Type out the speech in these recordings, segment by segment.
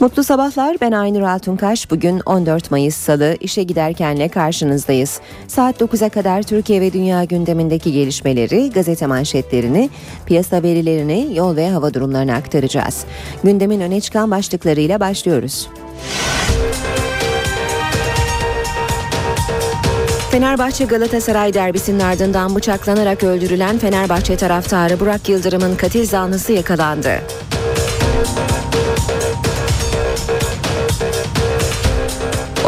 Mutlu sabahlar ben Aynur Altunkaş. Bugün 14 Mayıs Salı işe giderkenle karşınızdayız. Saat 9'a kadar Türkiye ve dünya gündemindeki gelişmeleri, gazete manşetlerini, piyasa verilerini, yol ve hava durumlarını aktaracağız. Gündemin öne çıkan başlıklarıyla başlıyoruz. Fenerbahçe Galatasaray derbisinin ardından bıçaklanarak öldürülen Fenerbahçe taraftarı Burak Yıldırım'ın katil zanlısı yakalandı.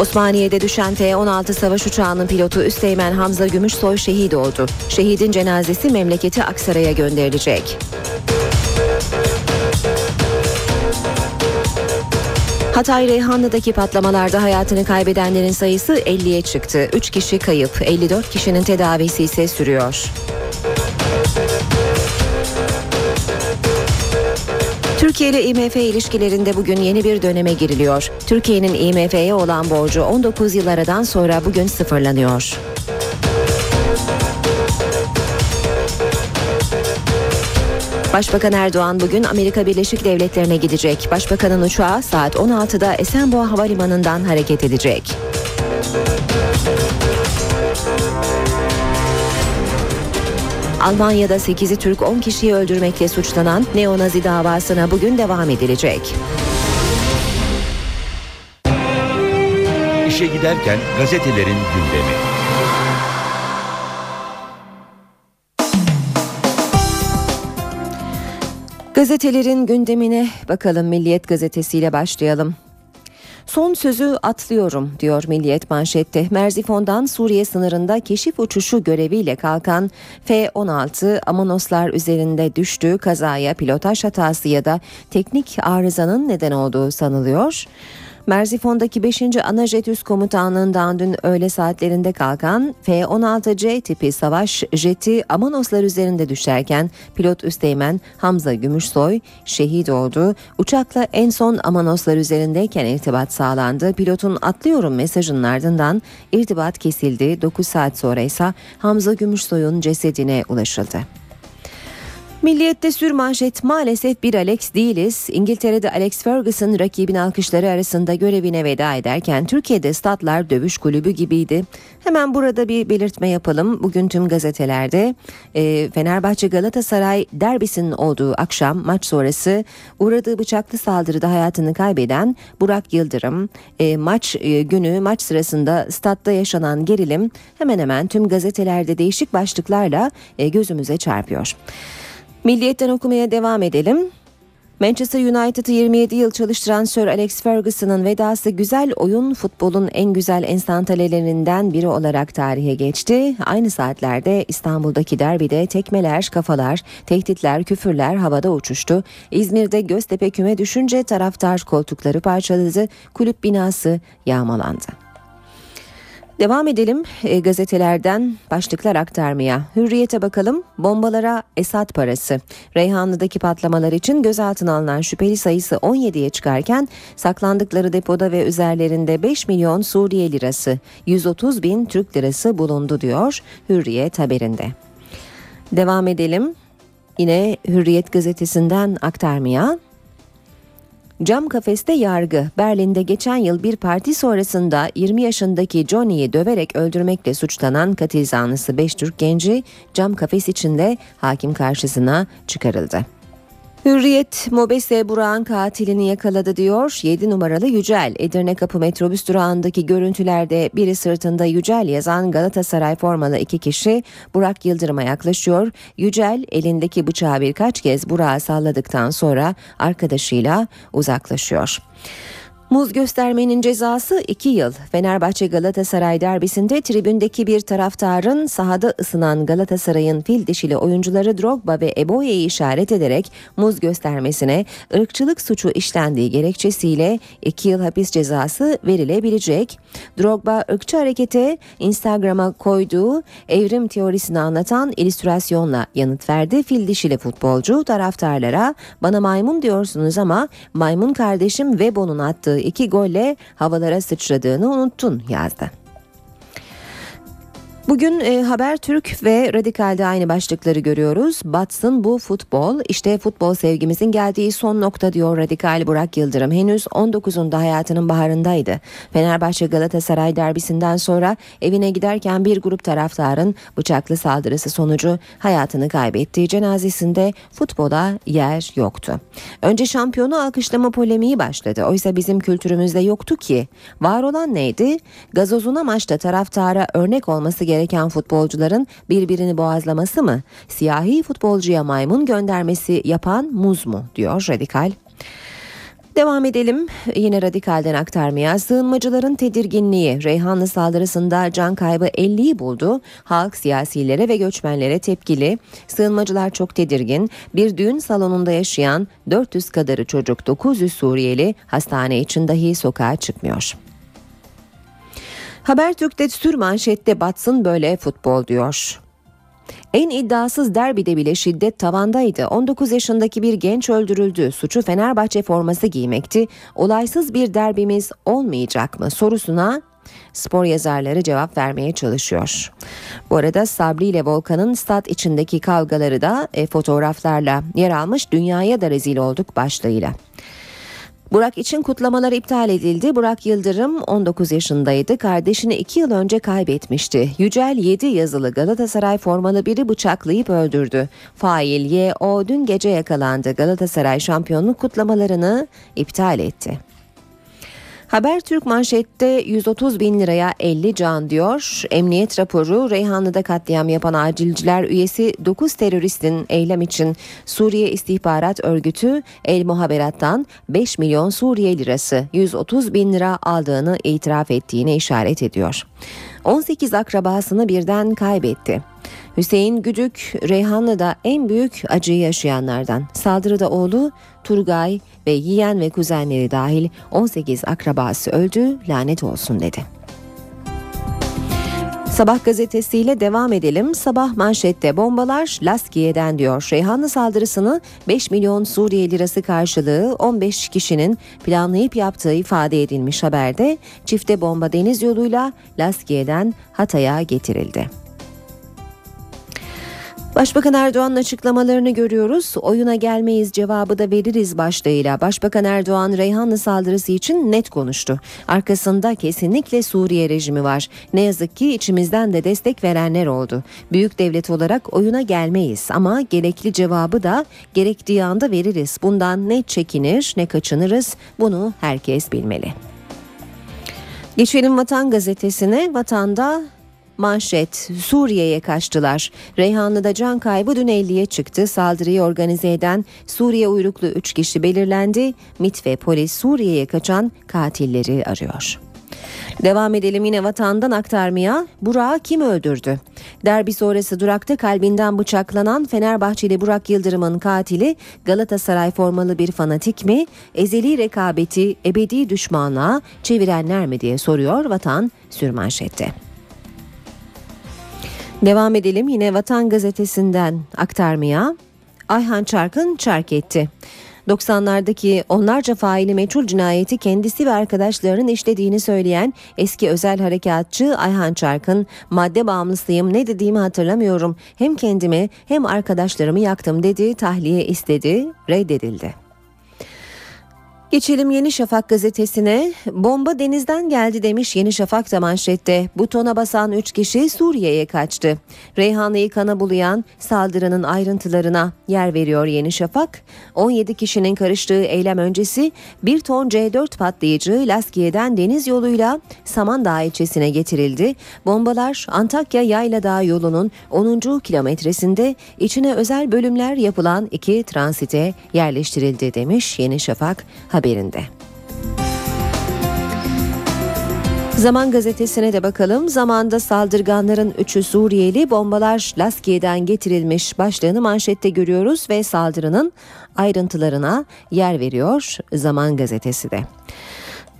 Osmaniye'de düşen F-16 savaş uçağının pilotu Üsteğmen Hamza Gümüşsoy şehit oldu. Şehidin cenazesi memleketi Aksaray'a gönderilecek. Hatay Reyhanlı'daki patlamalarda hayatını kaybedenlerin sayısı 50'ye çıktı. 3 kişi kayıp, 54 kişinin tedavisi ise sürüyor. Türkiye ile IMF ilişkilerinde bugün yeni bir döneme giriliyor. Türkiye'nin IMF'ye olan borcu 19 yıl aradan sonra bugün sıfırlanıyor. Başbakan Erdoğan bugün Amerika Birleşik Devletleri'ne gidecek. Başbakanın uçağı saat 16'da Esenboğa Havalimanı'ndan hareket edecek. Almanya'da 8'i Türk 10 kişiyi öldürmekle suçlanan neonazi davasına bugün devam edilecek. İşe giderken gazetelerin gündemi. Gazetelerin gündemine bakalım Milliyet gazetesiyle başlayalım. Son sözü atlıyorum diyor Milliyet manşette. Merzifon'dan Suriye sınırında keşif uçuşu göreviyle kalkan F-16 Amanoslar üzerinde düştüğü kazaya pilotaj hatası ya da teknik arızanın neden olduğu sanılıyor. Merzifon'daki 5. Anajet Üst Komutanlığı'ndan dün öğle saatlerinde kalkan F-16C tipi savaş jeti Amanoslar üzerinde düşerken pilot Üsteğmen Hamza Gümüşsoy şehit oldu. Uçakla en son Amanoslar üzerindeyken irtibat sağlandı. Pilotun atlıyorum mesajının ardından irtibat kesildi. 9 saat sonra ise Hamza Gümüşsoy'un cesedine ulaşıldı. Milliyette sür manşet maalesef bir Alex değiliz. İngiltere'de Alex Ferguson rakibin alkışları arasında görevine veda ederken Türkiye'de statlar dövüş kulübü gibiydi. Hemen burada bir belirtme yapalım. Bugün tüm gazetelerde e, Fenerbahçe Galatasaray derbisinin olduğu akşam maç sonrası uğradığı bıçaklı saldırıda hayatını kaybeden Burak Yıldırım e, maç e, günü maç sırasında statta yaşanan gerilim hemen hemen tüm gazetelerde değişik başlıklarla e, gözümüze çarpıyor. Milliyetten okumaya devam edelim. Manchester United'ı 27 yıl çalıştıran Sir Alex Ferguson'ın vedası güzel oyun futbolun en güzel enstantanelerinden biri olarak tarihe geçti. Aynı saatlerde İstanbul'daki derbide tekmeler, kafalar, tehditler, küfürler havada uçuştu. İzmir'de Göztepe küme düşünce taraftar koltukları parçaladı, kulüp binası yağmalandı. Devam edelim e, gazetelerden başlıklar aktarmaya. Hürriyete bakalım. Bombalara Esat parası. Reyhanlı'daki patlamalar için gözaltına alınan şüpheli sayısı 17'ye çıkarken saklandıkları depoda ve üzerlerinde 5 milyon Suriye lirası, 130 bin Türk lirası bulundu diyor Hürriyet haberinde. Devam edelim. Yine Hürriyet gazetesinden aktarmaya. Cam kafeste yargı. Berlin'de geçen yıl bir parti sonrasında 20 yaşındaki Johnny'yi döverek öldürmekle suçlanan katil zanlısı 5 Türk genci cam kafes içinde hakim karşısına çıkarıldı. Hürriyet Mobese Burak'ın katilini yakaladı diyor. 7 numaralı Yücel Edirne Kapı metrobüs durağındaki görüntülerde biri sırtında Yücel yazan Galatasaray formalı iki kişi Burak Yıldırım'a yaklaşıyor. Yücel elindeki bıçağı birkaç kez Burak'a salladıktan sonra arkadaşıyla uzaklaşıyor. Muz göstermenin cezası 2 yıl. Fenerbahçe Galatasaray derbisinde tribündeki bir taraftarın sahada ısınan Galatasaray'ın fil dişili oyuncuları Drogba ve Eboye'yi işaret ederek muz göstermesine ırkçılık suçu işlendiği gerekçesiyle 2 yıl hapis cezası verilebilecek. Drogba ırkçı harekete Instagram'a koyduğu evrim teorisini anlatan illüstrasyonla yanıt verdi. Fil dişili futbolcu taraftarlara bana maymun diyorsunuz ama maymun kardeşim Webo'nun attığı iki golle havalara sıçradığını unuttun yazdı. Bugün e, Habertürk ve Radikal'de aynı başlıkları görüyoruz. Batsın bu futbol. İşte futbol sevgimizin geldiği son nokta diyor Radikal Burak Yıldırım. Henüz 19'unda hayatının baharındaydı. Fenerbahçe Galatasaray derbisinden sonra evine giderken bir grup taraftarın bıçaklı saldırısı sonucu hayatını kaybettiği cenazesinde futbola yer yoktu. Önce şampiyonu alkışlama polemiği başladı. Oysa bizim kültürümüzde yoktu ki. Var olan neydi? Gazozuna maçta taraftara örnek olması gereken futbolcuların birbirini boğazlaması mı? Siyahi futbolcuya maymun göndermesi yapan muz mu? diyor Radikal. Devam edelim yine radikalden aktarmaya. Sığınmacıların tedirginliği Reyhanlı saldırısında can kaybı 50'yi buldu. Halk siyasilere ve göçmenlere tepkili. Sığınmacılar çok tedirgin. Bir düğün salonunda yaşayan 400 kadarı çocuk 900 Suriyeli hastane için dahi sokağa çıkmıyor. Habertürk'te sür manşette batsın böyle futbol diyor. En iddiasız derbide bile şiddet tavandaydı. 19 yaşındaki bir genç öldürüldü. Suçu Fenerbahçe forması giymekti. Olaysız bir derbimiz olmayacak mı sorusuna spor yazarları cevap vermeye çalışıyor. Bu arada Sabri ile Volkan'ın stat içindeki kavgaları da e, fotoğraflarla yer almış dünyaya da rezil olduk başlığıyla. Burak için kutlamalar iptal edildi. Burak Yıldırım 19 yaşındaydı. Kardeşini 2 yıl önce kaybetmişti. Yücel 7 yazılı Galatasaray formalı biri bıçaklayıp öldürdü. Fail Y.O. dün gece yakalandı. Galatasaray şampiyonluk kutlamalarını iptal etti. Habertürk manşette 130 bin liraya 50 can diyor. Emniyet raporu Reyhanlı'da katliam yapan acilciler üyesi 9 teröristin eylem için Suriye İstihbarat Örgütü El Muhaberat'tan 5 milyon Suriye lirası 130 bin lira aldığını itiraf ettiğine işaret ediyor. 18 akrabasını birden kaybetti. Hüseyin Güdük, Reyhanlı'da en büyük acıyı yaşayanlardan. Saldırıda oğlu Turgay ve yiyen ve kuzenleri dahil 18 akrabası öldü, lanet olsun dedi. Sabah gazetesiyle devam edelim. Sabah manşette bombalar Laskiye'den diyor. Reyhanlı saldırısını 5 milyon Suriye lirası karşılığı 15 kişinin planlayıp yaptığı ifade edilmiş haberde çifte bomba deniz yoluyla Laskiye'den Hatay'a getirildi. Başbakan Erdoğan'ın açıklamalarını görüyoruz. Oyuna gelmeyiz cevabı da veririz başlığıyla. Başbakan Erdoğan Reyhanlı saldırısı için net konuştu. Arkasında kesinlikle Suriye rejimi var. Ne yazık ki içimizden de destek verenler oldu. Büyük devlet olarak oyuna gelmeyiz ama gerekli cevabı da gerektiği anda veririz. Bundan ne çekinir ne kaçınırız. Bunu herkes bilmeli. Geçelim Vatan Gazetesi'ne. Vatanda Manşet Suriye'ye kaçtılar. Reyhanlı'da can kaybı dün 50'ye çıktı. Saldırıyı organize eden Suriye uyruklu 3 kişi belirlendi. MIT ve polis Suriye'ye kaçan katilleri arıyor. Devam edelim yine vatandan aktarmaya. Burak'ı kim öldürdü? Derbi sonrası durakta kalbinden bıçaklanan Fenerbahçeli Burak Yıldırım'ın katili Galatasaray formalı bir fanatik mi? Ezeli rekabeti ebedi düşmanlığa çevirenler mi diye soruyor vatan sürmanşette. Devam edelim yine Vatan Gazetesi'nden aktarmaya. Ayhan Çarkın çark etti. 90'lardaki onlarca faili meçhul cinayeti kendisi ve arkadaşlarının işlediğini söyleyen eski özel harekatçı Ayhan Çarkın madde bağımlısıyım ne dediğimi hatırlamıyorum hem kendimi hem arkadaşlarımı yaktım dedi tahliye istedi reddedildi. Geçelim Yeni Şafak gazetesine. Bomba denizden geldi demiş Yeni Şafak da manşette. Butona basan 3 kişi Suriye'ye kaçtı. Reyhanlı'yı kana bulayan saldırının ayrıntılarına yer veriyor Yeni Şafak. 17 kişinin karıştığı eylem öncesi bir ton C4 patlayıcı Laskiye'den deniz yoluyla Samandağ ilçesine getirildi. Bombalar Antakya Yayladağ yolunun 10. kilometresinde içine özel bölümler yapılan iki transite yerleştirildi demiş Yeni Şafak haberinde. Zaman gazetesine de bakalım. Zamanda saldırganların üçü Suriyeli bombalar Laskiye'den getirilmiş başlığını manşette görüyoruz ve saldırının ayrıntılarına yer veriyor Zaman gazetesi de.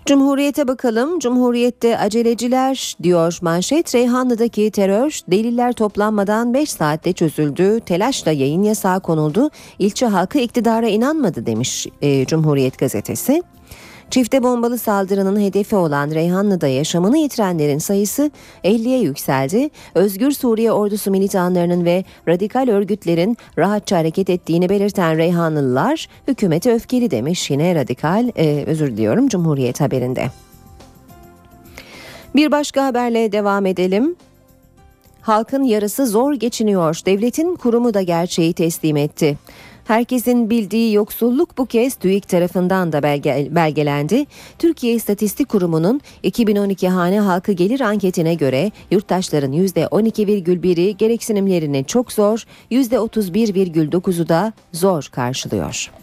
Cumhuriyete bakalım. Cumhuriyette aceleciler diyor manşet. Reyhanlı'daki terör deliller toplanmadan 5 saatte çözüldü. Telaşla yayın yasağı konuldu. İlçe halkı iktidara inanmadı demiş e, Cumhuriyet gazetesi. Çifte bombalı saldırının hedefi olan Reyhanlı'da yaşamını yitirenlerin sayısı 50'ye yükseldi. Özgür Suriye ordusu militanlarının ve radikal örgütlerin rahatça hareket ettiğini belirten Reyhanlılar hükümete öfkeli demiş yine radikal e, özür diliyorum Cumhuriyet haberinde. Bir başka haberle devam edelim. Halkın yarısı zor geçiniyor. Devletin kurumu da gerçeği teslim etti. Herkesin bildiği yoksulluk bu kez TÜİK tarafından da belge, belgelendi. Türkiye İstatistik Kurumu'nun 2012 hane halkı gelir anketine göre yurttaşların %12,1'i gereksinimlerini çok zor, %31,9'u da zor karşılıyor.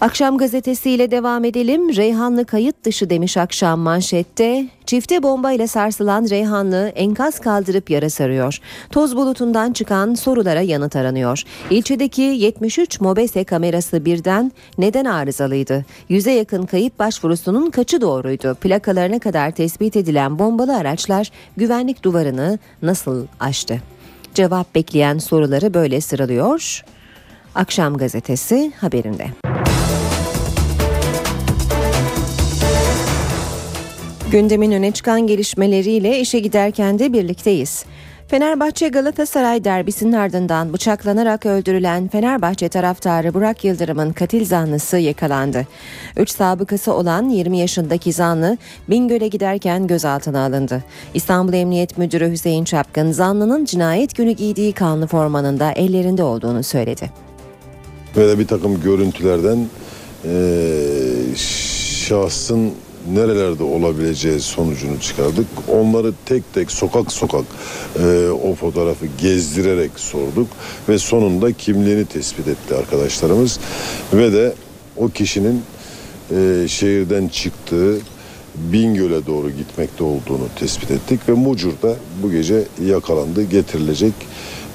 Akşam gazetesiyle devam edelim. Reyhanlı kayıt dışı demiş akşam manşette. Çifte bombayla sarsılan Reyhanlı enkaz kaldırıp yara sarıyor. Toz bulutundan çıkan sorulara yanıt aranıyor. İlçedeki 73 MOBESE kamerası birden neden arızalıydı? Yüze yakın kayıp başvurusunun kaçı doğruydu? Plakalarına kadar tespit edilen bombalı araçlar güvenlik duvarını nasıl aştı? Cevap bekleyen soruları böyle sıralıyor. Akşam gazetesi haberinde. Gündemin öne çıkan gelişmeleriyle işe giderken de birlikteyiz. Fenerbahçe Galatasaray derbisinin ardından bıçaklanarak öldürülen Fenerbahçe taraftarı Burak Yıldırım'ın katil zanlısı yakalandı. 3 sabıkası olan 20 yaşındaki zanlı Bingöl'e giderken gözaltına alındı. İstanbul Emniyet Müdürü Hüseyin Çapkın zanlının cinayet günü giydiği kanlı formanın da ellerinde olduğunu söyledi. De bir takım görüntülerden e, şahsın nerelerde olabileceği sonucunu çıkardık. Onları tek tek sokak sokak e, o fotoğrafı gezdirerek sorduk ve sonunda kimliğini tespit etti arkadaşlarımız ve de o kişinin e, şehirden çıktığı Bingöl'e doğru gitmekte olduğunu tespit ettik ve Mucur'da bu gece yakalandı, getirilecek.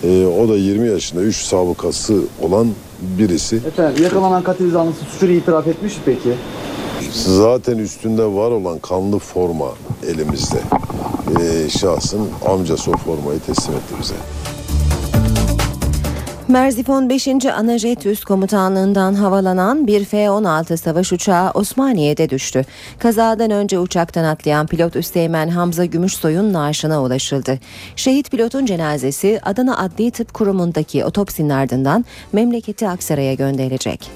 E, o da 20 yaşında 3 sabıkası olan birisi. Efendim yakalanan katil zanlısı suçunu itiraf etmiş mi peki? Zaten üstünde var olan kanlı forma elimizde. Ee, şahsın amcası o formayı teslim etti bize. Merzifon 5. Anajet Üst Komutanlığından havalanan bir F-16 savaş uçağı Osmaniye'de düştü. Kazadan önce uçaktan atlayan pilot Üsteğmen Hamza Gümüşsoy'un naaşına ulaşıldı. Şehit pilotun cenazesi Adana Adli Tıp Kurumu'ndaki otopsinin ardından memleketi Aksaray'a gönderilecek.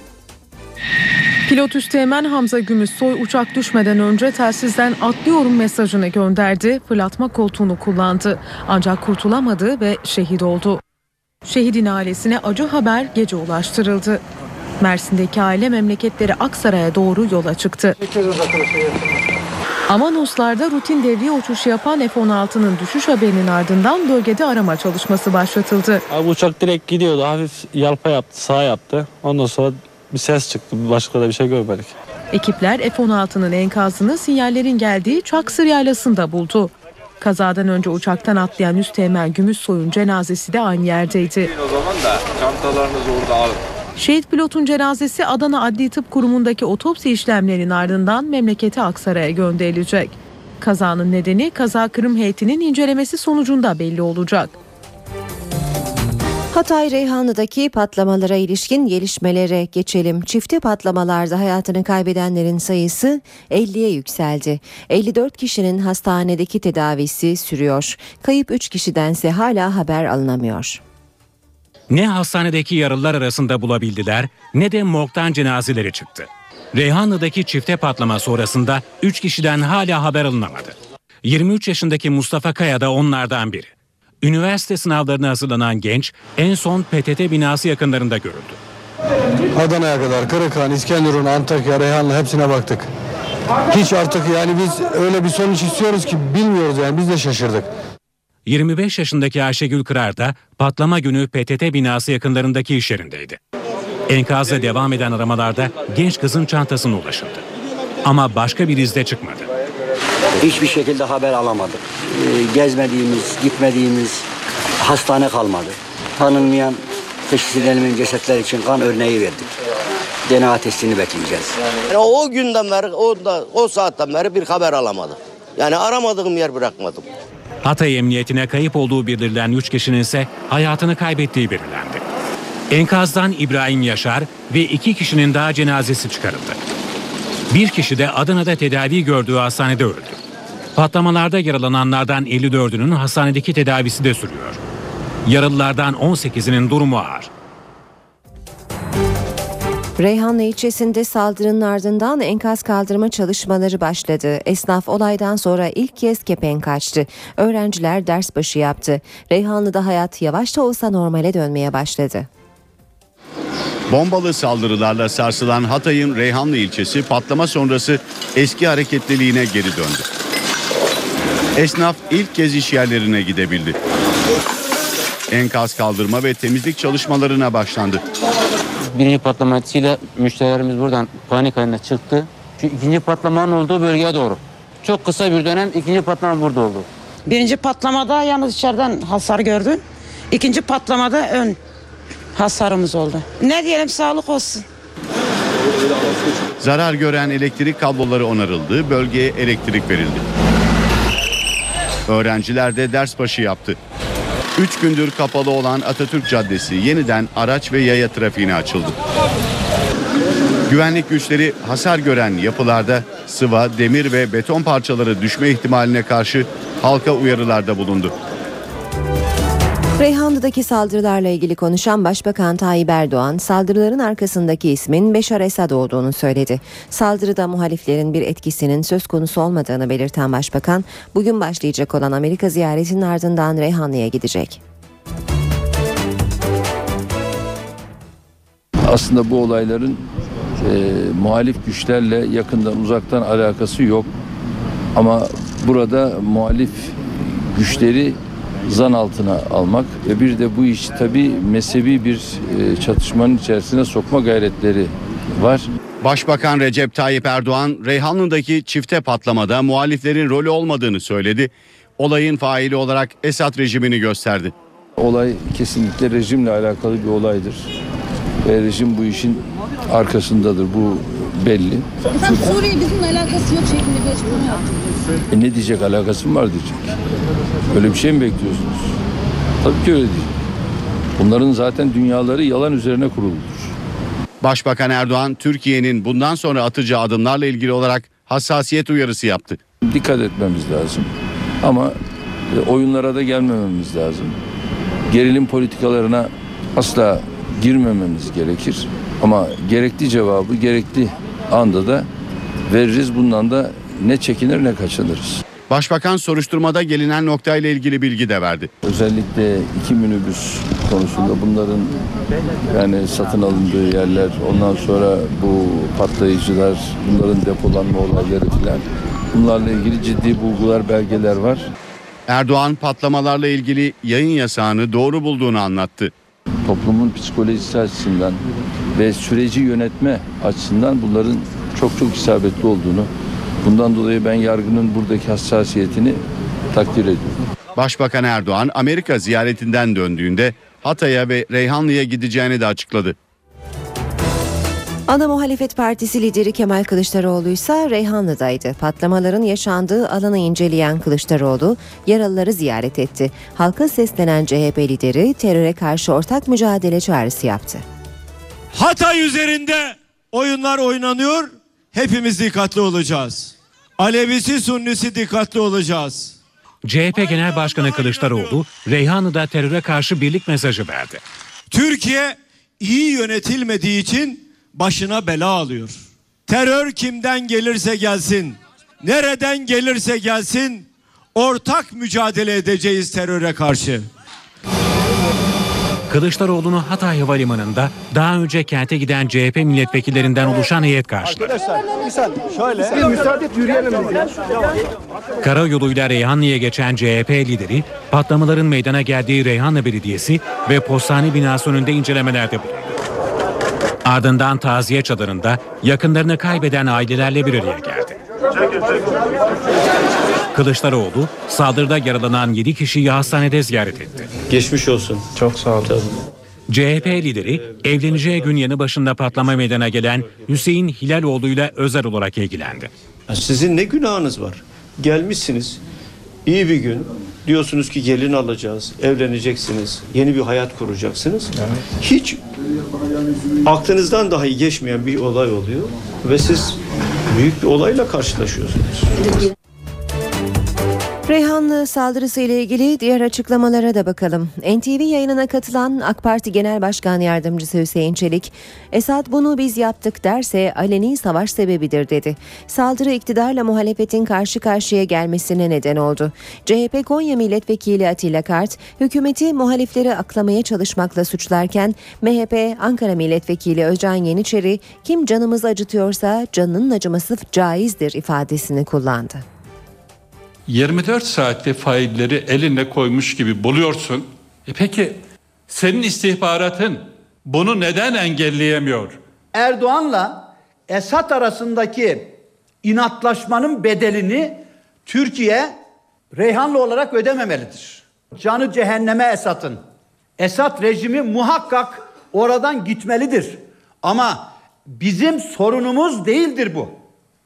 Pilot Üsteğmen Hamza Gümüşsoy uçak düşmeden önce telsizden atlıyorum mesajını gönderdi. Fırlatma koltuğunu kullandı. Ancak kurtulamadı ve şehit oldu. Şehidin ailesine acı haber gece ulaştırıldı. Mersin'deki aile memleketleri Aksaray'a doğru yola çıktı. Amanoslar'da rutin devriye uçuşu yapan F-16'nın düşüş haberinin ardından bölgede arama çalışması başlatıldı. Abi uçak direkt gidiyordu. Hafif yalpa yaptı, sağ yaptı. Ondan sonra bir ses çıktı. Başka da bir şey görmedik. Ekipler F-16'nın enkazını sinyallerin geldiği Çaksır Yaylası'nda buldu. Kazadan önce uçaktan atlayan Üsteğmen Gümüşsoy'un cenazesi de aynı yerdeydi. O zaman da çantalarınızı orada alın. Şehit pilotun cenazesi Adana Adli Tıp Kurumu'ndaki otopsi işlemlerinin ardından memleketi Aksaray'a gönderilecek. Kazanın nedeni kaza kırım heyetinin incelemesi sonucunda belli olacak. Hatay Reyhanlı'daki patlamalara ilişkin gelişmelere geçelim. Çifte patlamalarda hayatını kaybedenlerin sayısı 50'ye yükseldi. 54 kişinin hastanedeki tedavisi sürüyor. Kayıp 3 kişidense hala haber alınamıyor. Ne hastanedeki yaralılar arasında bulabildiler ne de morgdan cenazeleri çıktı. Reyhanlı'daki çifte patlama sonrasında 3 kişiden hala haber alınamadı. 23 yaşındaki Mustafa Kaya da onlardan biri. Üniversite sınavlarına hazırlanan genç en son PTT binası yakınlarında görüldü. Adana'ya kadar Kırıkhan, İskenderun, Antakya, Reyhanlı hepsine baktık. Hiç artık yani biz öyle bir sonuç istiyoruz ki bilmiyoruz yani biz de şaşırdık. 25 yaşındaki Ayşegül Kırar da patlama günü PTT binası yakınlarındaki iş yerindeydi. Enkazda devam eden aramalarda genç kızın çantasına ulaşıldı. Ama başka bir izde çıkmadı. Hiçbir şekilde haber alamadık. Ee, gezmediğimiz, gitmediğimiz hastane kalmadı. Tanınmayan teşhis edilemeyen cesetler için kan örneği verdik. DNA testini bekleyeceğiz. Yani o günden beri, o, da, o saatten beri bir haber alamadım. Yani aramadığım yer bırakmadım. Hatay Emniyetine kayıp olduğu bildirilen 3 kişinin ise hayatını kaybettiği belirlendi. Enkazdan İbrahim Yaşar ve iki kişinin daha cenazesi çıkarıldı. Bir kişi de Adana'da tedavi gördüğü hastanede öldü. Patlamalarda yaralananlardan 54'ünün hastanedeki tedavisi de sürüyor. Yaralılardan 18'inin durumu ağır. Reyhanlı ilçesinde saldırının ardından enkaz kaldırma çalışmaları başladı. Esnaf olaydan sonra ilk kez kepenk açtı. Öğrenciler ders başı yaptı. Reyhanlı'da hayat yavaş da olsa normale dönmeye başladı. Bombalı saldırılarla sarsılan Hatay'ın Reyhanlı ilçesi patlama sonrası eski hareketliliğine geri döndü. Esnaf ilk kez iş yerlerine gidebildi. Enkaz kaldırma ve temizlik çalışmalarına başlandı. Birinci patlama etkisiyle müşterilerimiz buradan panik halinde çıktı. Şu ikinci patlamanın olduğu bölgeye doğru. Çok kısa bir dönem ikinci patlama burada oldu. Birinci patlamada yalnız içeriden hasar gördüm. İkinci patlamada ön hasarımız oldu. Ne diyelim sağlık olsun. Zarar gören elektrik kabloları onarıldı, bölgeye elektrik verildi. Öğrenciler de ders başı yaptı. Üç gündür kapalı olan Atatürk Caddesi yeniden araç ve yaya trafiğine açıldı. Güvenlik güçleri hasar gören yapılarda sıva, demir ve beton parçaları düşme ihtimaline karşı halka uyarılarda bulundu. Reyhanlı'daki saldırılarla ilgili konuşan Başbakan Tayyip Erdoğan, saldırıların arkasındaki ismin Beşar Esad olduğunu söyledi. Saldırıda muhaliflerin bir etkisinin söz konusu olmadığını belirten Başbakan, bugün başlayacak olan Amerika ziyaretinin ardından Reyhanlı'ya gidecek. Aslında bu olayların e, muhalif güçlerle yakından uzaktan alakası yok. Ama burada muhalif güçleri zan altına almak ve bir de bu iş tabi mezhebi bir e, çatışmanın içerisine sokma gayretleri var. Başbakan Recep Tayyip Erdoğan Reyhanlı'daki çifte patlamada muhaliflerin rolü olmadığını söyledi. Olayın faili olarak Esad rejimini gösterdi. Olay kesinlikle rejimle alakalı bir olaydır. Ve rejim bu işin arkasındadır. Bu belli. Efendim Suriye bizimle alakası yok şeklinde bir açıklama yaptı. E ne diyecek alakası mı var diyecek. Öyle bir şey mi bekliyorsunuz? Tabii ki öyle diyecek. Bunların zaten dünyaları yalan üzerine kuruludur. Başbakan Erdoğan Türkiye'nin bundan sonra atacağı adımlarla ilgili olarak hassasiyet uyarısı yaptı. Dikkat etmemiz lazım. Ama e, oyunlara da gelmememiz lazım. Gerilim politikalarına asla girmememiz gerekir. Ama gerekli cevabı gerekli anda da veririz. Bundan da ne çekinir ne kaçınırız. Başbakan soruşturmada gelinen noktayla ilgili bilgi de verdi. Özellikle iki minibüs konusunda bunların yani satın alındığı yerler, ondan sonra bu patlayıcılar, bunların depolanma olayları filan bunlarla ilgili ciddi bulgular, belgeler var. Erdoğan patlamalarla ilgili yayın yasağını doğru bulduğunu anlattı. Toplumun psikolojisi açısından ve süreci yönetme açısından bunların çok çok isabetli olduğunu, bundan dolayı ben yargının buradaki hassasiyetini takdir ediyorum. Başbakan Erdoğan Amerika ziyaretinden döndüğünde Hatay'a ve Reyhanlı'ya gideceğini de açıkladı. Ana Muhalefet Partisi lideri Kemal Kılıçdaroğlu ise Reyhanlı'daydı. Patlamaların yaşandığı alanı inceleyen Kılıçdaroğlu yaralıları ziyaret etti. Halka seslenen CHP lideri teröre karşı ortak mücadele çağrısı yaptı. Hatay üzerinde oyunlar oynanıyor. Hepimiz dikkatli olacağız. Alevisi Sunnisi dikkatli olacağız. CHP Genel Başkanı Kılıçdaroğlu, Reyhanlı'da teröre karşı birlik mesajı verdi. Türkiye iyi yönetilmediği için başına bela alıyor. Terör kimden gelirse gelsin, nereden gelirse gelsin ortak mücadele edeceğiz teröre karşı. Kılıçdaroğlu'nu Hatay Havalimanı'nda daha önce kente giden CHP milletvekillerinden oluşan heyet karşıladı. Arkadaşlar misal şöyle. Bir müsaade et yürüyelim. Karayoluyla Reyhanlı'ya geçen CHP lideri patlamaların meydana geldiği Reyhanlı Belediyesi ve postane binası önünde incelemelerde bulundu. Ardından taziye çadırında yakınlarını kaybeden ailelerle bir araya geldi. Kılıçdaroğlu saldırıda yaralanan 7 kişiyi hastanede ziyaret etti. Geçmiş olsun. Çok sağ olun. CHP lideri evleneceği gün yanı başında patlama meydana gelen Hüseyin Hilaloğlu ile özel olarak ilgilendi. Sizin ne günahınız var? Gelmişsiniz. İyi bir gün. Diyorsunuz ki gelin alacağız, evleneceksiniz, yeni bir hayat kuracaksınız. Hiç aklınızdan dahi geçmeyen bir olay oluyor ve siz büyük bir olayla karşılaşıyorsunuz. Reyhanlı saldırısı ile ilgili diğer açıklamalara da bakalım. NTV yayınına katılan AK Parti Genel Başkan Yardımcısı Hüseyin Çelik, Esad bunu biz yaptık derse aleni savaş sebebidir dedi. Saldırı iktidarla muhalefetin karşı karşıya gelmesine neden oldu. CHP Konya Milletvekili Atilla Kart, hükümeti muhalifleri aklamaya çalışmakla suçlarken MHP Ankara Milletvekili Özcan Yeniçeri, kim canımızı acıtıyorsa canının acıması caizdir ifadesini kullandı. 24 saatte failleri eline koymuş gibi buluyorsun. E peki senin istihbaratın bunu neden engelleyemiyor? Erdoğan'la Esad arasındaki inatlaşmanın bedelini Türkiye Reyhanlı olarak ödememelidir. Canı cehenneme Esad'ın. Esad rejimi muhakkak oradan gitmelidir. Ama bizim sorunumuz değildir bu.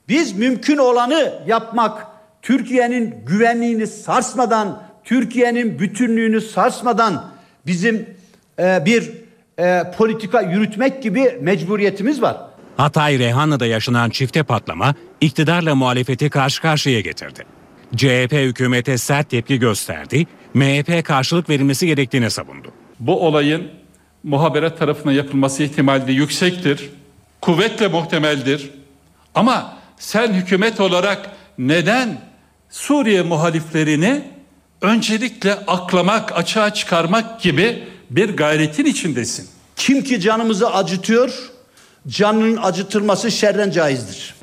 Biz mümkün olanı yapmak, Türkiye'nin güvenliğini sarsmadan, Türkiye'nin bütünlüğünü sarsmadan bizim e, bir e, politika yürütmek gibi mecburiyetimiz var. Hatay Reyhanlı'da yaşanan çifte patlama iktidarla muhalefeti karşı karşıya getirdi. CHP hükümete sert tepki gösterdi, MHP karşılık verilmesi gerektiğini savundu. Bu olayın muhaberat tarafından yapılması ihtimali de yüksektir. Kuvvetle muhtemeldir. Ama sen hükümet olarak neden Suriye muhaliflerini öncelikle aklamak, açığa çıkarmak gibi bir gayretin içindesin. Kim ki canımızı acıtıyor, canının acıtılması şerren caizdir.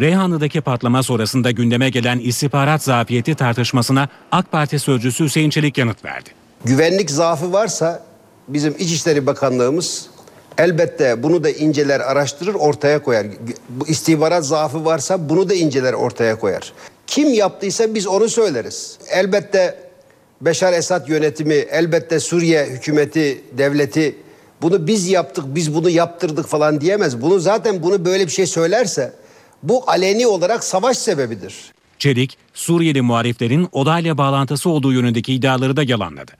Reyhanlı'daki patlama sonrasında gündeme gelen istihbarat zafiyeti tartışmasına AK Parti sözcüsü Hüseyin Çelik yanıt verdi. Güvenlik zaafı varsa bizim İçişleri Bakanlığımız elbette bunu da inceler, araştırır, ortaya koyar. Bu istihbarat zaafı varsa bunu da inceler, ortaya koyar. Kim yaptıysa biz onu söyleriz. Elbette Beşar Esad yönetimi, elbette Suriye hükümeti, devleti bunu biz yaptık, biz bunu yaptırdık falan diyemez. Bunu zaten bunu böyle bir şey söylerse bu aleni olarak savaş sebebidir. Çelik, Suriyeli muhaliflerin odayla bağlantısı olduğu yönündeki iddiaları da yalanladı.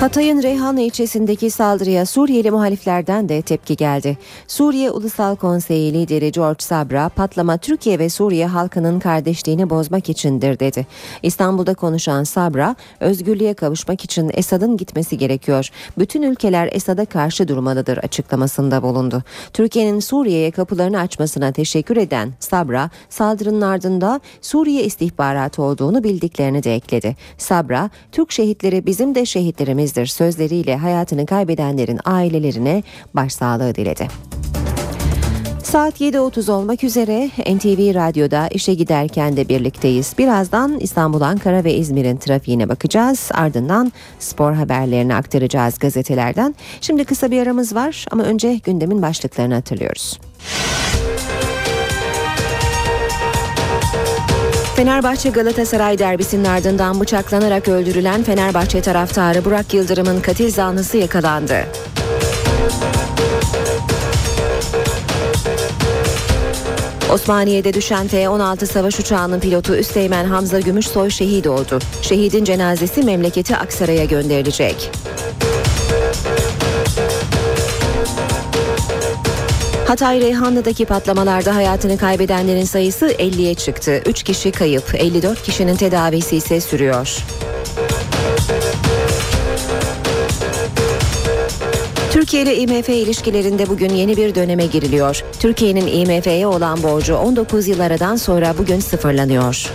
Hatay'ın Reyhanlı ilçesindeki saldırıya Suriyeli muhaliflerden de tepki geldi. Suriye Ulusal Konseyi lideri George Sabra, patlama Türkiye ve Suriye halkının kardeşliğini bozmak içindir dedi. İstanbul'da konuşan Sabra, özgürlüğe kavuşmak için Esad'ın gitmesi gerekiyor. Bütün ülkeler Esad'a karşı durmalıdır açıklamasında bulundu. Türkiye'nin Suriye'ye kapılarını açmasına teşekkür eden Sabra, saldırının ardında Suriye istihbaratı olduğunu bildiklerini de ekledi. Sabra, Türk şehitleri bizim de şehitlerimiz bizimizdir sözleriyle hayatını kaybedenlerin ailelerine başsağlığı diledi. Saat 7.30 olmak üzere NTV Radyo'da işe giderken de birlikteyiz. Birazdan İstanbul, Ankara ve İzmir'in trafiğine bakacağız. Ardından spor haberlerini aktaracağız gazetelerden. Şimdi kısa bir aramız var ama önce gündemin başlıklarını hatırlıyoruz. Fenerbahçe Galatasaray derbisinin ardından bıçaklanarak öldürülen Fenerbahçe taraftarı Burak Yıldırım'ın katil zanlısı yakalandı. Osmaniye'de düşen F-16 savaş uçağının pilotu Üsteğmen Hamza Gümüşsoy şehit oldu. Şehidin cenazesi memleketi Aksaray'a gönderilecek. Hatay Reyhanlı'daki patlamalarda hayatını kaybedenlerin sayısı 50'ye çıktı. 3 kişi kayıp, 54 kişinin tedavisi ise sürüyor. Türkiye ile IMF ilişkilerinde bugün yeni bir döneme giriliyor. Türkiye'nin IMF'ye olan borcu 19 yıl aradan sonra bugün sıfırlanıyor.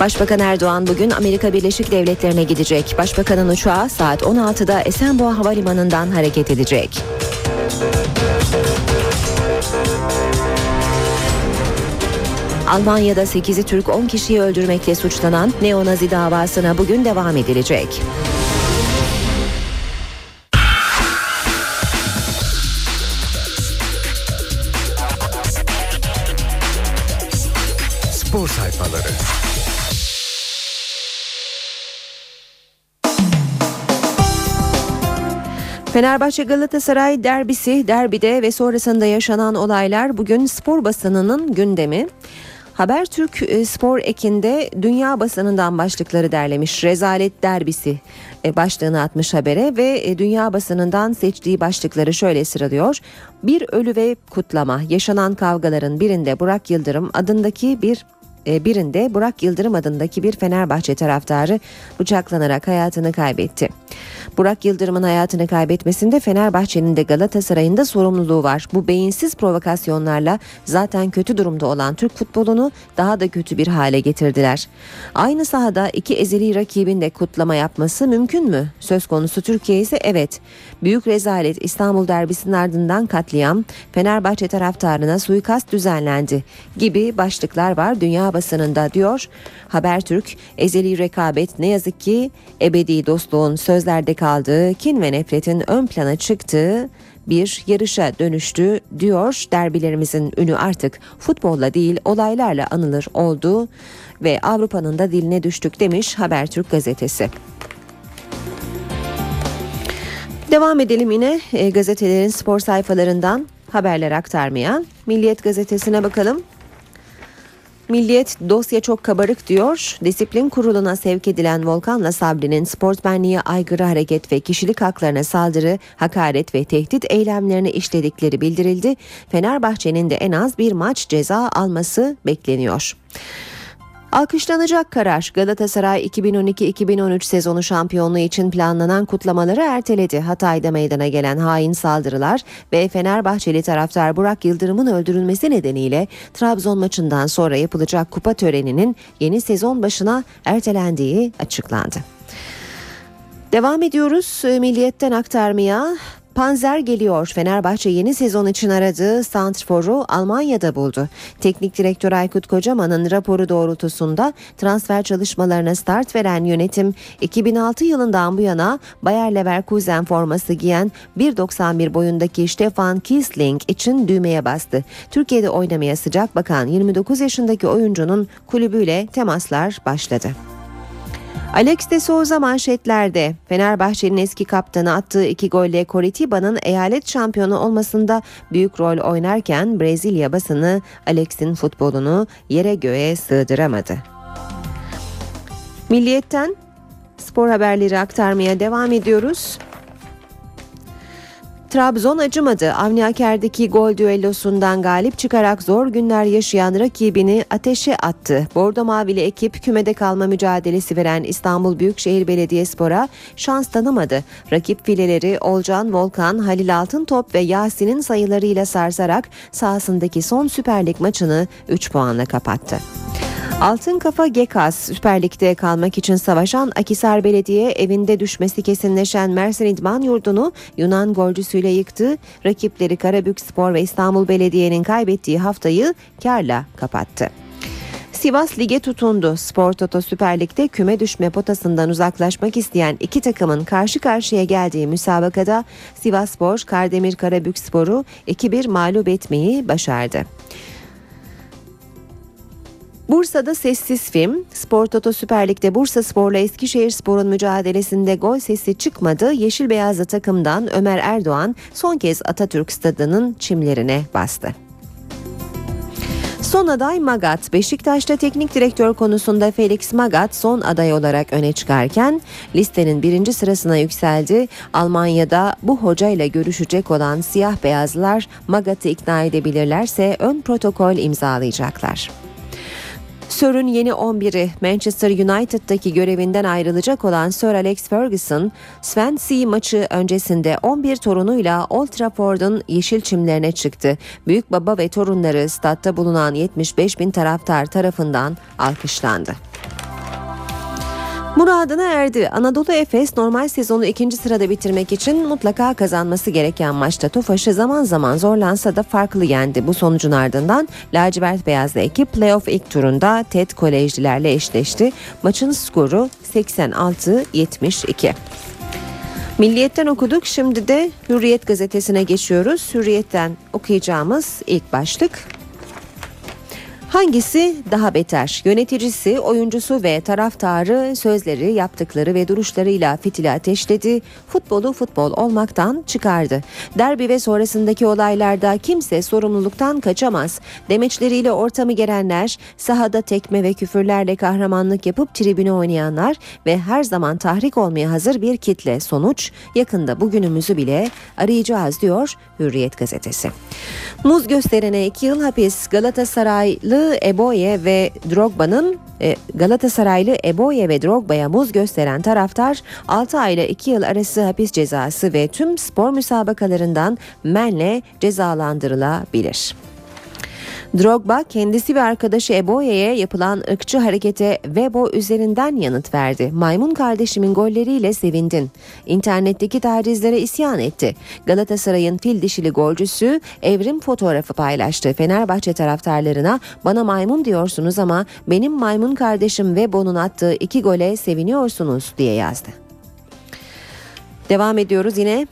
Başbakan Erdoğan bugün Amerika Birleşik Devletleri'ne gidecek. Başbakanın uçağı saat 16'da Esenboğa Havalimanı'ndan hareket edecek. Almanya'da 8'i Türk 10 kişiyi öldürmekle suçlanan neonazi davasına bugün devam edilecek. Fenerbahçe Galatasaray derbisi, derbide ve sonrasında yaşanan olaylar bugün spor basınının gündemi. Habertürk e, Spor Ekin'de dünya basınından başlıkları derlemiş. Rezalet derbisi e, başlığını atmış habere ve e, dünya basınından seçtiği başlıkları şöyle sıralıyor. Bir ölü ve kutlama. Yaşanan kavgaların birinde Burak Yıldırım adındaki bir birinde Burak Yıldırım adındaki bir Fenerbahçe taraftarı bıçaklanarak hayatını kaybetti. Burak Yıldırım'ın hayatını kaybetmesinde Fenerbahçe'nin de Galatasaray'ın da sorumluluğu var. Bu beyinsiz provokasyonlarla zaten kötü durumda olan Türk futbolunu daha da kötü bir hale getirdiler. Aynı sahada iki ezeli rakibin de kutlama yapması mümkün mü? Söz konusu Türkiye ise evet. Büyük rezalet İstanbul derbisinin ardından katliam, Fenerbahçe taraftarına suikast düzenlendi gibi başlıklar var dünya basınında diyor Habertürk. Ezeli rekabet ne yazık ki ebedi dostluğun sözlerde kaldığı, kin ve nefretin ön plana çıktığı bir yarışa dönüştü diyor. Derbilerimizin ünü artık futbolla değil olaylarla anılır oldu ve Avrupa'nın da diline düştük demiş Habertürk gazetesi. Devam edelim yine e, gazetelerin spor sayfalarından haberler aktarmaya. Milliyet gazetesine bakalım. Milliyet dosya çok kabarık diyor. Disiplin kuruluna sevk edilen Volkan'la Sabri'nin sportmenliğe aygırı hareket ve kişilik haklarına saldırı, hakaret ve tehdit eylemlerini işledikleri bildirildi. Fenerbahçe'nin de en az bir maç ceza alması bekleniyor. Alkışlanacak karar Galatasaray 2012-2013 sezonu şampiyonluğu için planlanan kutlamaları erteledi. Hatay'da meydana gelen hain saldırılar ve Fenerbahçeli taraftar Burak Yıldırım'ın öldürülmesi nedeniyle Trabzon maçından sonra yapılacak kupa töreninin yeni sezon başına ertelendiği açıklandı. Devam ediyoruz Milliyet'ten aktarmaya. Panzer geliyor. Fenerbahçe yeni sezon için aradığı Santrfor'u Almanya'da buldu. Teknik direktör Aykut Kocaman'ın raporu doğrultusunda transfer çalışmalarına start veren yönetim 2006 yılından bu yana Bayer Leverkusen forması giyen 1.91 boyundaki Stefan Kiesling için düğmeye bastı. Türkiye'de oynamaya sıcak bakan 29 yaşındaki oyuncunun kulübüyle temaslar başladı. Alex de Souza manşetlerde Fenerbahçe'nin eski kaptanı attığı iki golle Coritiba'nın eyalet şampiyonu olmasında büyük rol oynarken Brezilya basını Alex'in futbolunu yere göğe sığdıramadı. Milliyetten spor haberleri aktarmaya devam ediyoruz. Trabzon acımadı. Avni Aker'deki gol düellosundan galip çıkarak zor günler yaşayan rakibini ateşe attı. Bordo Mavili ekip kümede kalma mücadelesi veren İstanbul Büyükşehir Belediyespor'a şans tanımadı. Rakip fileleri Olcan Volkan, Halil Altıntop ve Yasin'in sayılarıyla sarsarak sahasındaki son Süper Lig maçını 3 puanla kapattı. Altın Kafa Gekas Süper Lig'de kalmak için savaşan Akisar Belediye evinde düşmesi kesinleşen Mersin İdman Yurdu'nu Yunan golcüsüyle yıktı. Rakipleri Karabük Spor ve İstanbul Belediye'nin kaybettiği haftayı karla kapattı. Sivas lige tutundu. Spor Toto Süper Lig'de küme düşme potasından uzaklaşmak isteyen iki takımın karşı karşıya geldiği müsabakada Sivasspor Kardemir Karabük Spor'u 2-1 mağlup etmeyi başardı. Bursa'da sessiz film. Spor Toto Süper Lig'de Bursa Spor'la Eskişehir Spor'un mücadelesinde gol sesi çıkmadı. Yeşil beyazlı takımdan Ömer Erdoğan son kez Atatürk Stadı'nın çimlerine bastı. Son aday Magat. Beşiktaş'ta teknik direktör konusunda Felix Magat son aday olarak öne çıkarken listenin birinci sırasına yükseldi. Almanya'da bu hocayla görüşecek olan siyah beyazlar Magat'ı ikna edebilirlerse ön protokol imzalayacaklar. Sör'ün yeni 11'i Manchester United'daki görevinden ayrılacak olan Sir Alex Ferguson, Swansea maçı öncesinde 11 torunuyla Old Trafford'un yeşil çimlerine çıktı. Büyük baba ve torunları statta bulunan 75 bin taraftar tarafından alkışlandı. Muradına erdi. Anadolu Efes normal sezonu ikinci sırada bitirmek için mutlaka kazanması gereken maçta Tofaş'ı zaman zaman zorlansa da farklı yendi. Bu sonucun ardından lacivert beyazlı ekip playoff ilk turunda TED Kolejlilerle eşleşti. Maçın skoru 86-72. Milliyetten okuduk. Şimdi de Hürriyet gazetesine geçiyoruz. Hürriyet'ten okuyacağımız ilk başlık Hangisi daha beter? Yöneticisi, oyuncusu ve taraftarı sözleri, yaptıkları ve duruşlarıyla fitili ateşledi. Futbolu futbol olmaktan çıkardı. Derbi ve sonrasındaki olaylarda kimse sorumluluktan kaçamaz. Demeçleriyle ortamı gerenler, sahada tekme ve küfürlerle kahramanlık yapıp tribüne oynayanlar ve her zaman tahrik olmaya hazır bir kitle. Sonuç yakında bugünümüzü bile arayacağız diyor Hürriyet gazetesi. Muz gösterene 2 yıl hapis Galatasaraylı Eboye ve Drogba'nın e, Galatasaraylı Eboye ve Drogba'ya muz gösteren taraftar 6 ay ile 2 yıl arası hapis cezası ve tüm spor müsabakalarından menle cezalandırılabilir. Drogba kendisi ve arkadaşı Eboye'ye yapılan ırkçı harekete Weibo üzerinden yanıt verdi. Maymun kardeşimin golleriyle sevindin. İnternetteki tacizlere isyan etti. Galatasaray'ın fil dişili golcüsü evrim fotoğrafı paylaştı. Fenerbahçe taraftarlarına bana maymun diyorsunuz ama benim maymun kardeşim Weibo'nun attığı iki gole seviniyorsunuz diye yazdı. Devam ediyoruz yine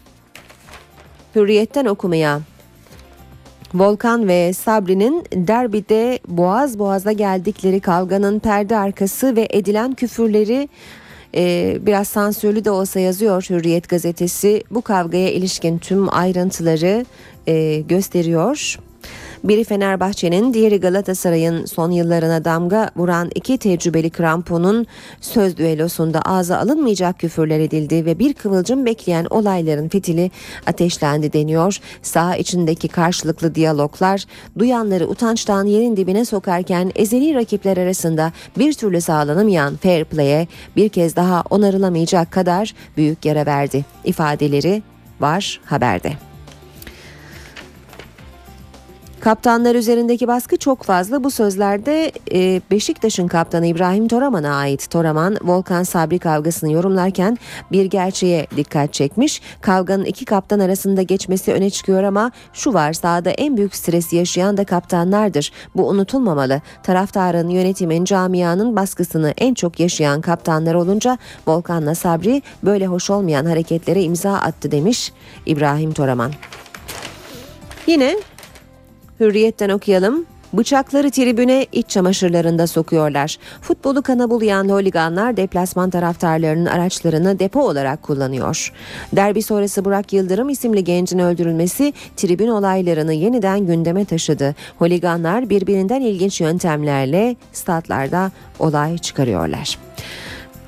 Hürriyetten okumaya. Volkan ve Sabri'nin derbide boğaz boğaza geldikleri kavganın perde arkası ve edilen küfürleri e, biraz sansürlü de olsa yazıyor Hürriyet gazetesi. Bu kavgaya ilişkin tüm ayrıntıları e, gösteriyor. Biri Fenerbahçe'nin, diğeri Galatasaray'ın son yıllarına damga vuran iki tecrübeli kramponun söz düellosunda ağza alınmayacak küfürler edildi ve bir kıvılcım bekleyen olayların fitili ateşlendi deniyor. Saha içindeki karşılıklı diyaloglar duyanları utançtan yerin dibine sokarken ezeli rakipler arasında bir türlü sağlanamayan fair play'e bir kez daha onarılamayacak kadar büyük yara verdi. ifadeleri var haberde. Kaptanlar üzerindeki baskı çok fazla. Bu sözlerde e, Beşiktaş'ın kaptanı İbrahim Toraman'a ait. Toraman, Volkan Sabri kavgasını yorumlarken bir gerçeğe dikkat çekmiş. Kavganın iki kaptan arasında geçmesi öne çıkıyor ama şu var sahada en büyük stresi yaşayan da kaptanlardır. Bu unutulmamalı. Taraftarın, yönetimin, camianın baskısını en çok yaşayan kaptanlar olunca Volkan'la Sabri böyle hoş olmayan hareketlere imza attı demiş İbrahim Toraman. Yine Hürriyetten okuyalım. Bıçakları tribüne iç çamaşırlarında sokuyorlar. Futbolu kana bulayan holiganlar deplasman taraftarlarının araçlarını depo olarak kullanıyor. Derbi sonrası Burak Yıldırım isimli gencin öldürülmesi tribün olaylarını yeniden gündeme taşıdı. Holiganlar birbirinden ilginç yöntemlerle statlarda olay çıkarıyorlar.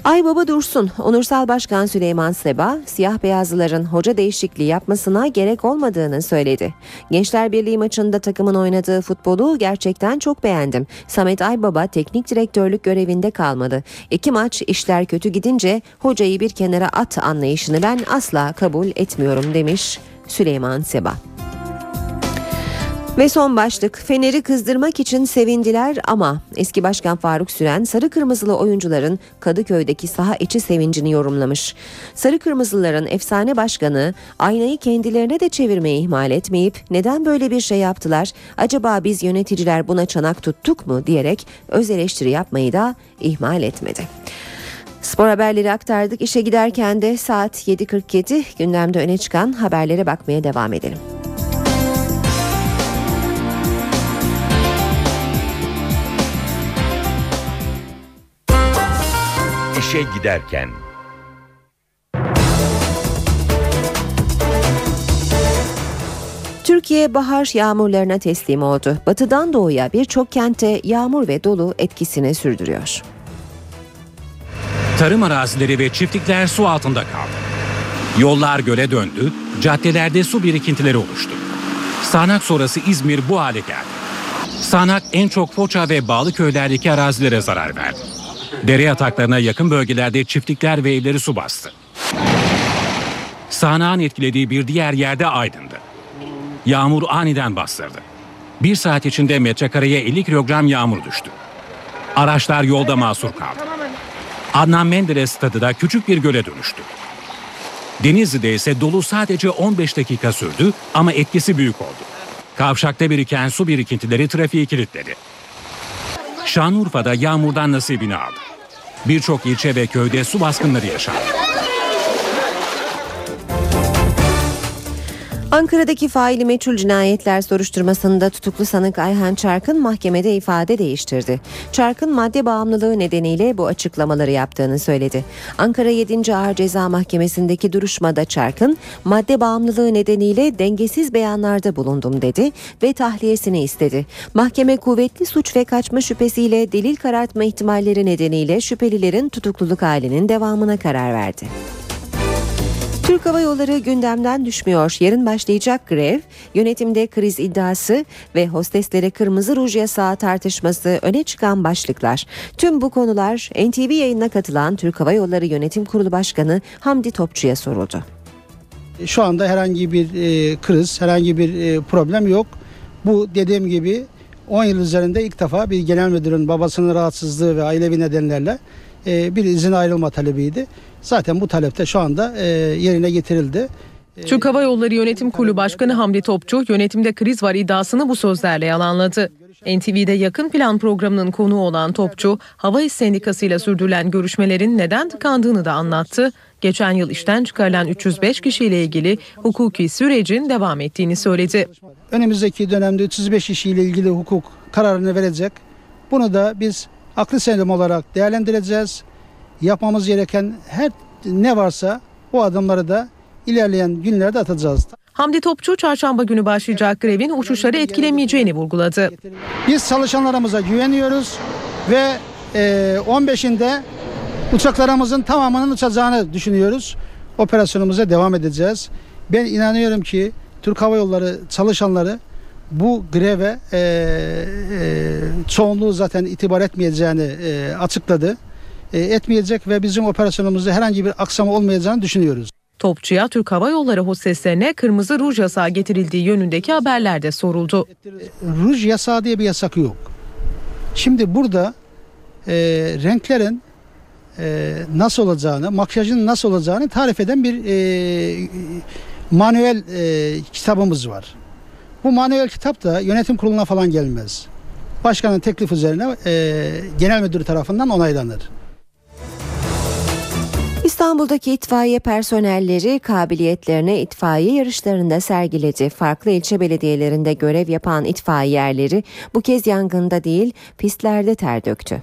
Aybaba Dursun, Onursal Başkan Süleyman Seba, siyah beyazlıların hoca değişikliği yapmasına gerek olmadığını söyledi. Gençler Birliği maçında takımın oynadığı futbolu gerçekten çok beğendim. Samet Aybaba teknik direktörlük görevinde kalmadı. İki maç işler kötü gidince hocayı bir kenara at anlayışını ben asla kabul etmiyorum demiş Süleyman Seba. Ve son başlık Fener'i kızdırmak için sevindiler ama eski başkan Faruk Süren sarı kırmızılı oyuncuların Kadıköy'deki saha içi sevincini yorumlamış. Sarı kırmızıların efsane başkanı aynayı kendilerine de çevirmeyi ihmal etmeyip neden böyle bir şey yaptılar acaba biz yöneticiler buna çanak tuttuk mu diyerek öz eleştiri yapmayı da ihmal etmedi. Spor haberleri aktardık. İşe giderken de saat 7.47 gündemde öne çıkan haberlere bakmaya devam edelim. İşe giderken. Türkiye bahar yağmurlarına teslim oldu. Batıdan doğuya birçok kente yağmur ve dolu etkisini sürdürüyor. Tarım arazileri ve çiftlikler su altında kaldı. Yollar göle döndü, caddelerde su birikintileri oluştu. Sağanak sonrası İzmir bu hale geldi. Sağanak en çok Foça ve bağlı köylerdeki arazilere zarar verdi. Dere yataklarına yakın bölgelerde çiftlikler ve evleri su bastı. Sağanağın etkilediği bir diğer yerde Aydın'dı. Yağmur aniden bastırdı. Bir saat içinde metrekareye 50 kilogram yağmur düştü. Araçlar yolda mahsur kaldı. Adnan Menderes stadı da küçük bir göle dönüştü. Denizli'de ise dolu sadece 15 dakika sürdü ama etkisi büyük oldu. Kavşakta biriken su birikintileri trafiği kilitledi. Şanlıurfa'da yağmurdan nasibini aldı. Birçok ilçe ve köyde su baskınları yaşandı. Ankara'daki faili meçhul cinayetler soruşturmasında tutuklu sanık Ayhan Çarkın mahkemede ifade değiştirdi. Çarkın madde bağımlılığı nedeniyle bu açıklamaları yaptığını söyledi. Ankara 7. Ağır Ceza Mahkemesi'ndeki duruşmada Çarkın madde bağımlılığı nedeniyle dengesiz beyanlarda bulundum dedi ve tahliyesini istedi. Mahkeme kuvvetli suç ve kaçma şüphesiyle delil karartma ihtimalleri nedeniyle şüphelilerin tutukluluk halinin devamına karar verdi. Türk Hava Yolları gündemden düşmüyor. Yarın başlayacak grev, yönetimde kriz iddiası ve hosteslere kırmızı ruj yasağı tartışması öne çıkan başlıklar. Tüm bu konular NTV yayınına katılan Türk Hava Yolları Yönetim Kurulu Başkanı Hamdi Topçu'ya soruldu. Şu anda herhangi bir e, kriz, herhangi bir e, problem yok. Bu dediğim gibi 10 yıl üzerinde ilk defa bir genel müdürün babasının rahatsızlığı ve ailevi nedenlerle e, bir izin ayrılma talebiydi. Zaten bu talepte şu anda e, yerine getirildi. Türk Hava Yolları Yönetim Kurulu Başkanı Hamdi Topçu yönetimde kriz var iddiasını bu sözlerle yalanladı. NTV'de yakın plan programının konuğu olan Topçu, Hava İş Sendikası ile sürdürülen görüşmelerin neden tıkandığını da anlattı. Geçen yıl işten çıkarılan 305 kişiyle ilgili hukuki sürecin devam ettiğini söyledi. Önümüzdeki dönemde 305 kişiyle ilgili hukuk kararını verecek. Bunu da biz aklı selim olarak değerlendireceğiz. Yapmamız gereken her ne varsa o adımları da ilerleyen günlerde atacağız. Hamdi Topçu çarşamba günü başlayacak grevin uçuşları etkilemeyeceğini vurguladı. Biz çalışanlarımıza güveniyoruz ve e, 15'inde uçaklarımızın tamamının uçacağını düşünüyoruz. Operasyonumuza devam edeceğiz. Ben inanıyorum ki Türk Hava Yolları çalışanları bu greve e, e, çoğunluğu zaten itibar etmeyeceğini e, açıkladı. E, etmeyecek ve bizim operasyonumuzda herhangi bir aksama olmayacağını düşünüyoruz. Topçuya Türk Hava Yolları hosteslerine kırmızı ruj yasağı getirildiği yönündeki haberler de soruldu. Ruj yasağı diye bir yasak yok. Şimdi burada e, renklerin e, nasıl olacağını, makyajın nasıl olacağını tarif eden bir e, manuel e, kitabımız var. Bu manuel kitap da yönetim kuruluna falan gelmez. Başkanın teklif üzerine e, genel müdür tarafından onaylanır. İstanbul'daki itfaiye personelleri kabiliyetlerini itfaiye yarışlarında sergiledi. Farklı ilçe belediyelerinde görev yapan itfaiyerleri bu kez yangında değil pistlerde ter döktü.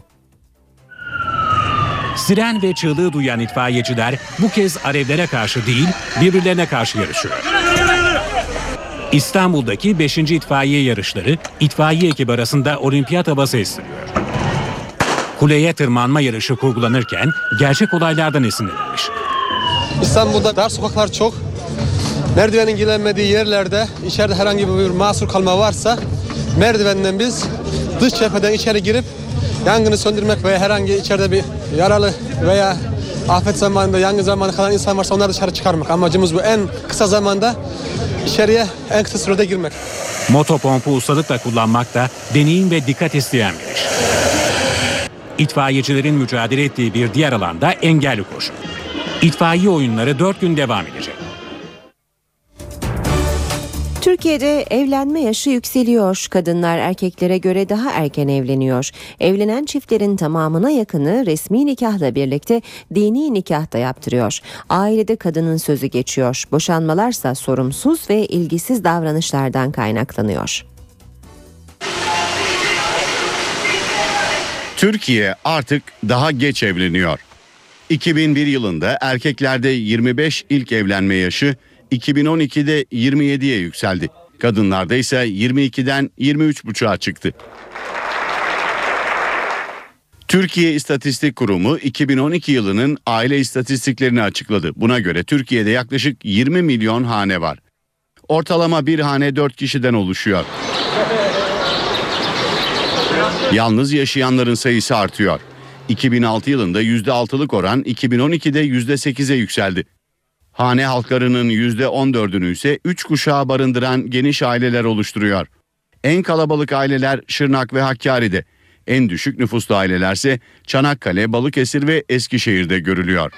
Siren ve çığlığı duyan itfaiyeciler bu kez alevlere karşı değil birbirlerine karşı yarışıyor. İstanbul'daki 5. itfaiye yarışları itfaiye ekibi arasında olimpiyat havası estiriyor. Kuleye tırmanma yarışı kurgulanırken gerçek olaylardan esinlenilmiş. İstanbul'da dar sokaklar çok. Merdivenin gelinmediği yerlerde içeride herhangi bir mahsur kalma varsa merdivenden biz dış cepheden içeri girip yangını söndürmek veya herhangi içeride bir yaralı veya afet zamanında yangın zamanı kalan insan varsa onları dışarı çıkarmak. Amacımız bu en kısa zamanda içeriye en kısa sürede girmek. Motopompu ustalıkla kullanmak da deneyim ve dikkat isteyen bir iş. İtfaiyecilerin mücadele ettiği bir diğer alanda engelli koşu. İtfaiye oyunları 4 gün devam edecek. Türkiye'de evlenme yaşı yükseliyor. Kadınlar erkeklere göre daha erken evleniyor. Evlenen çiftlerin tamamına yakını resmi nikahla birlikte dini nikah da yaptırıyor. Ailede kadının sözü geçiyor. Boşanmalarsa sorumsuz ve ilgisiz davranışlardan kaynaklanıyor. Türkiye artık daha geç evleniyor. 2001 yılında erkeklerde 25 ilk evlenme yaşı 2012'de 27'ye yükseldi. Kadınlarda ise 22'den 23,5'a çıktı. Türkiye İstatistik Kurumu 2012 yılının aile istatistiklerini açıkladı. Buna göre Türkiye'de yaklaşık 20 milyon hane var. Ortalama bir hane 4 kişiden oluşuyor. Yalnız yaşayanların sayısı artıyor. 2006 yılında %6'lık oran 2012'de %8'e yükseldi. Hane halklarının %14'ünü ise 3 kuşağı barındıran geniş aileler oluşturuyor. En kalabalık aileler Şırnak ve Hakkari'de. En düşük nüfuslu ailelerse Çanakkale, Balıkesir ve Eskişehir'de görülüyor.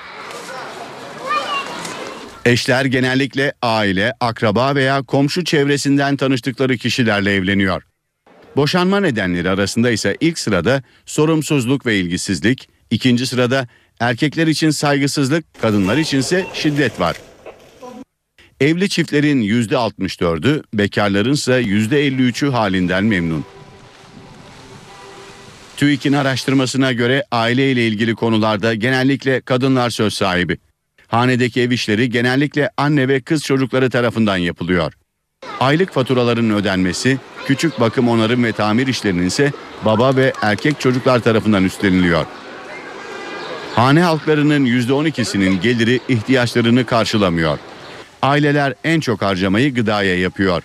Eşler genellikle aile, akraba veya komşu çevresinden tanıştıkları kişilerle evleniyor. Boşanma nedenleri arasında ise ilk sırada sorumsuzluk ve ilgisizlik, ikinci sırada erkekler için saygısızlık, kadınlar içinse şiddet var. Evli çiftlerin %64'ü, bekarların ise %53'ü halinden memnun. TÜİK'in araştırmasına göre aile ile ilgili konularda genellikle kadınlar söz sahibi. Hanedeki ev işleri genellikle anne ve kız çocukları tarafından yapılıyor. Aylık faturaların ödenmesi, küçük bakım onarım ve tamir işlerinin ise baba ve erkek çocuklar tarafından üstleniliyor. Hane halklarının %12'sinin geliri ihtiyaçlarını karşılamıyor. Aileler en çok harcamayı gıdaya yapıyor.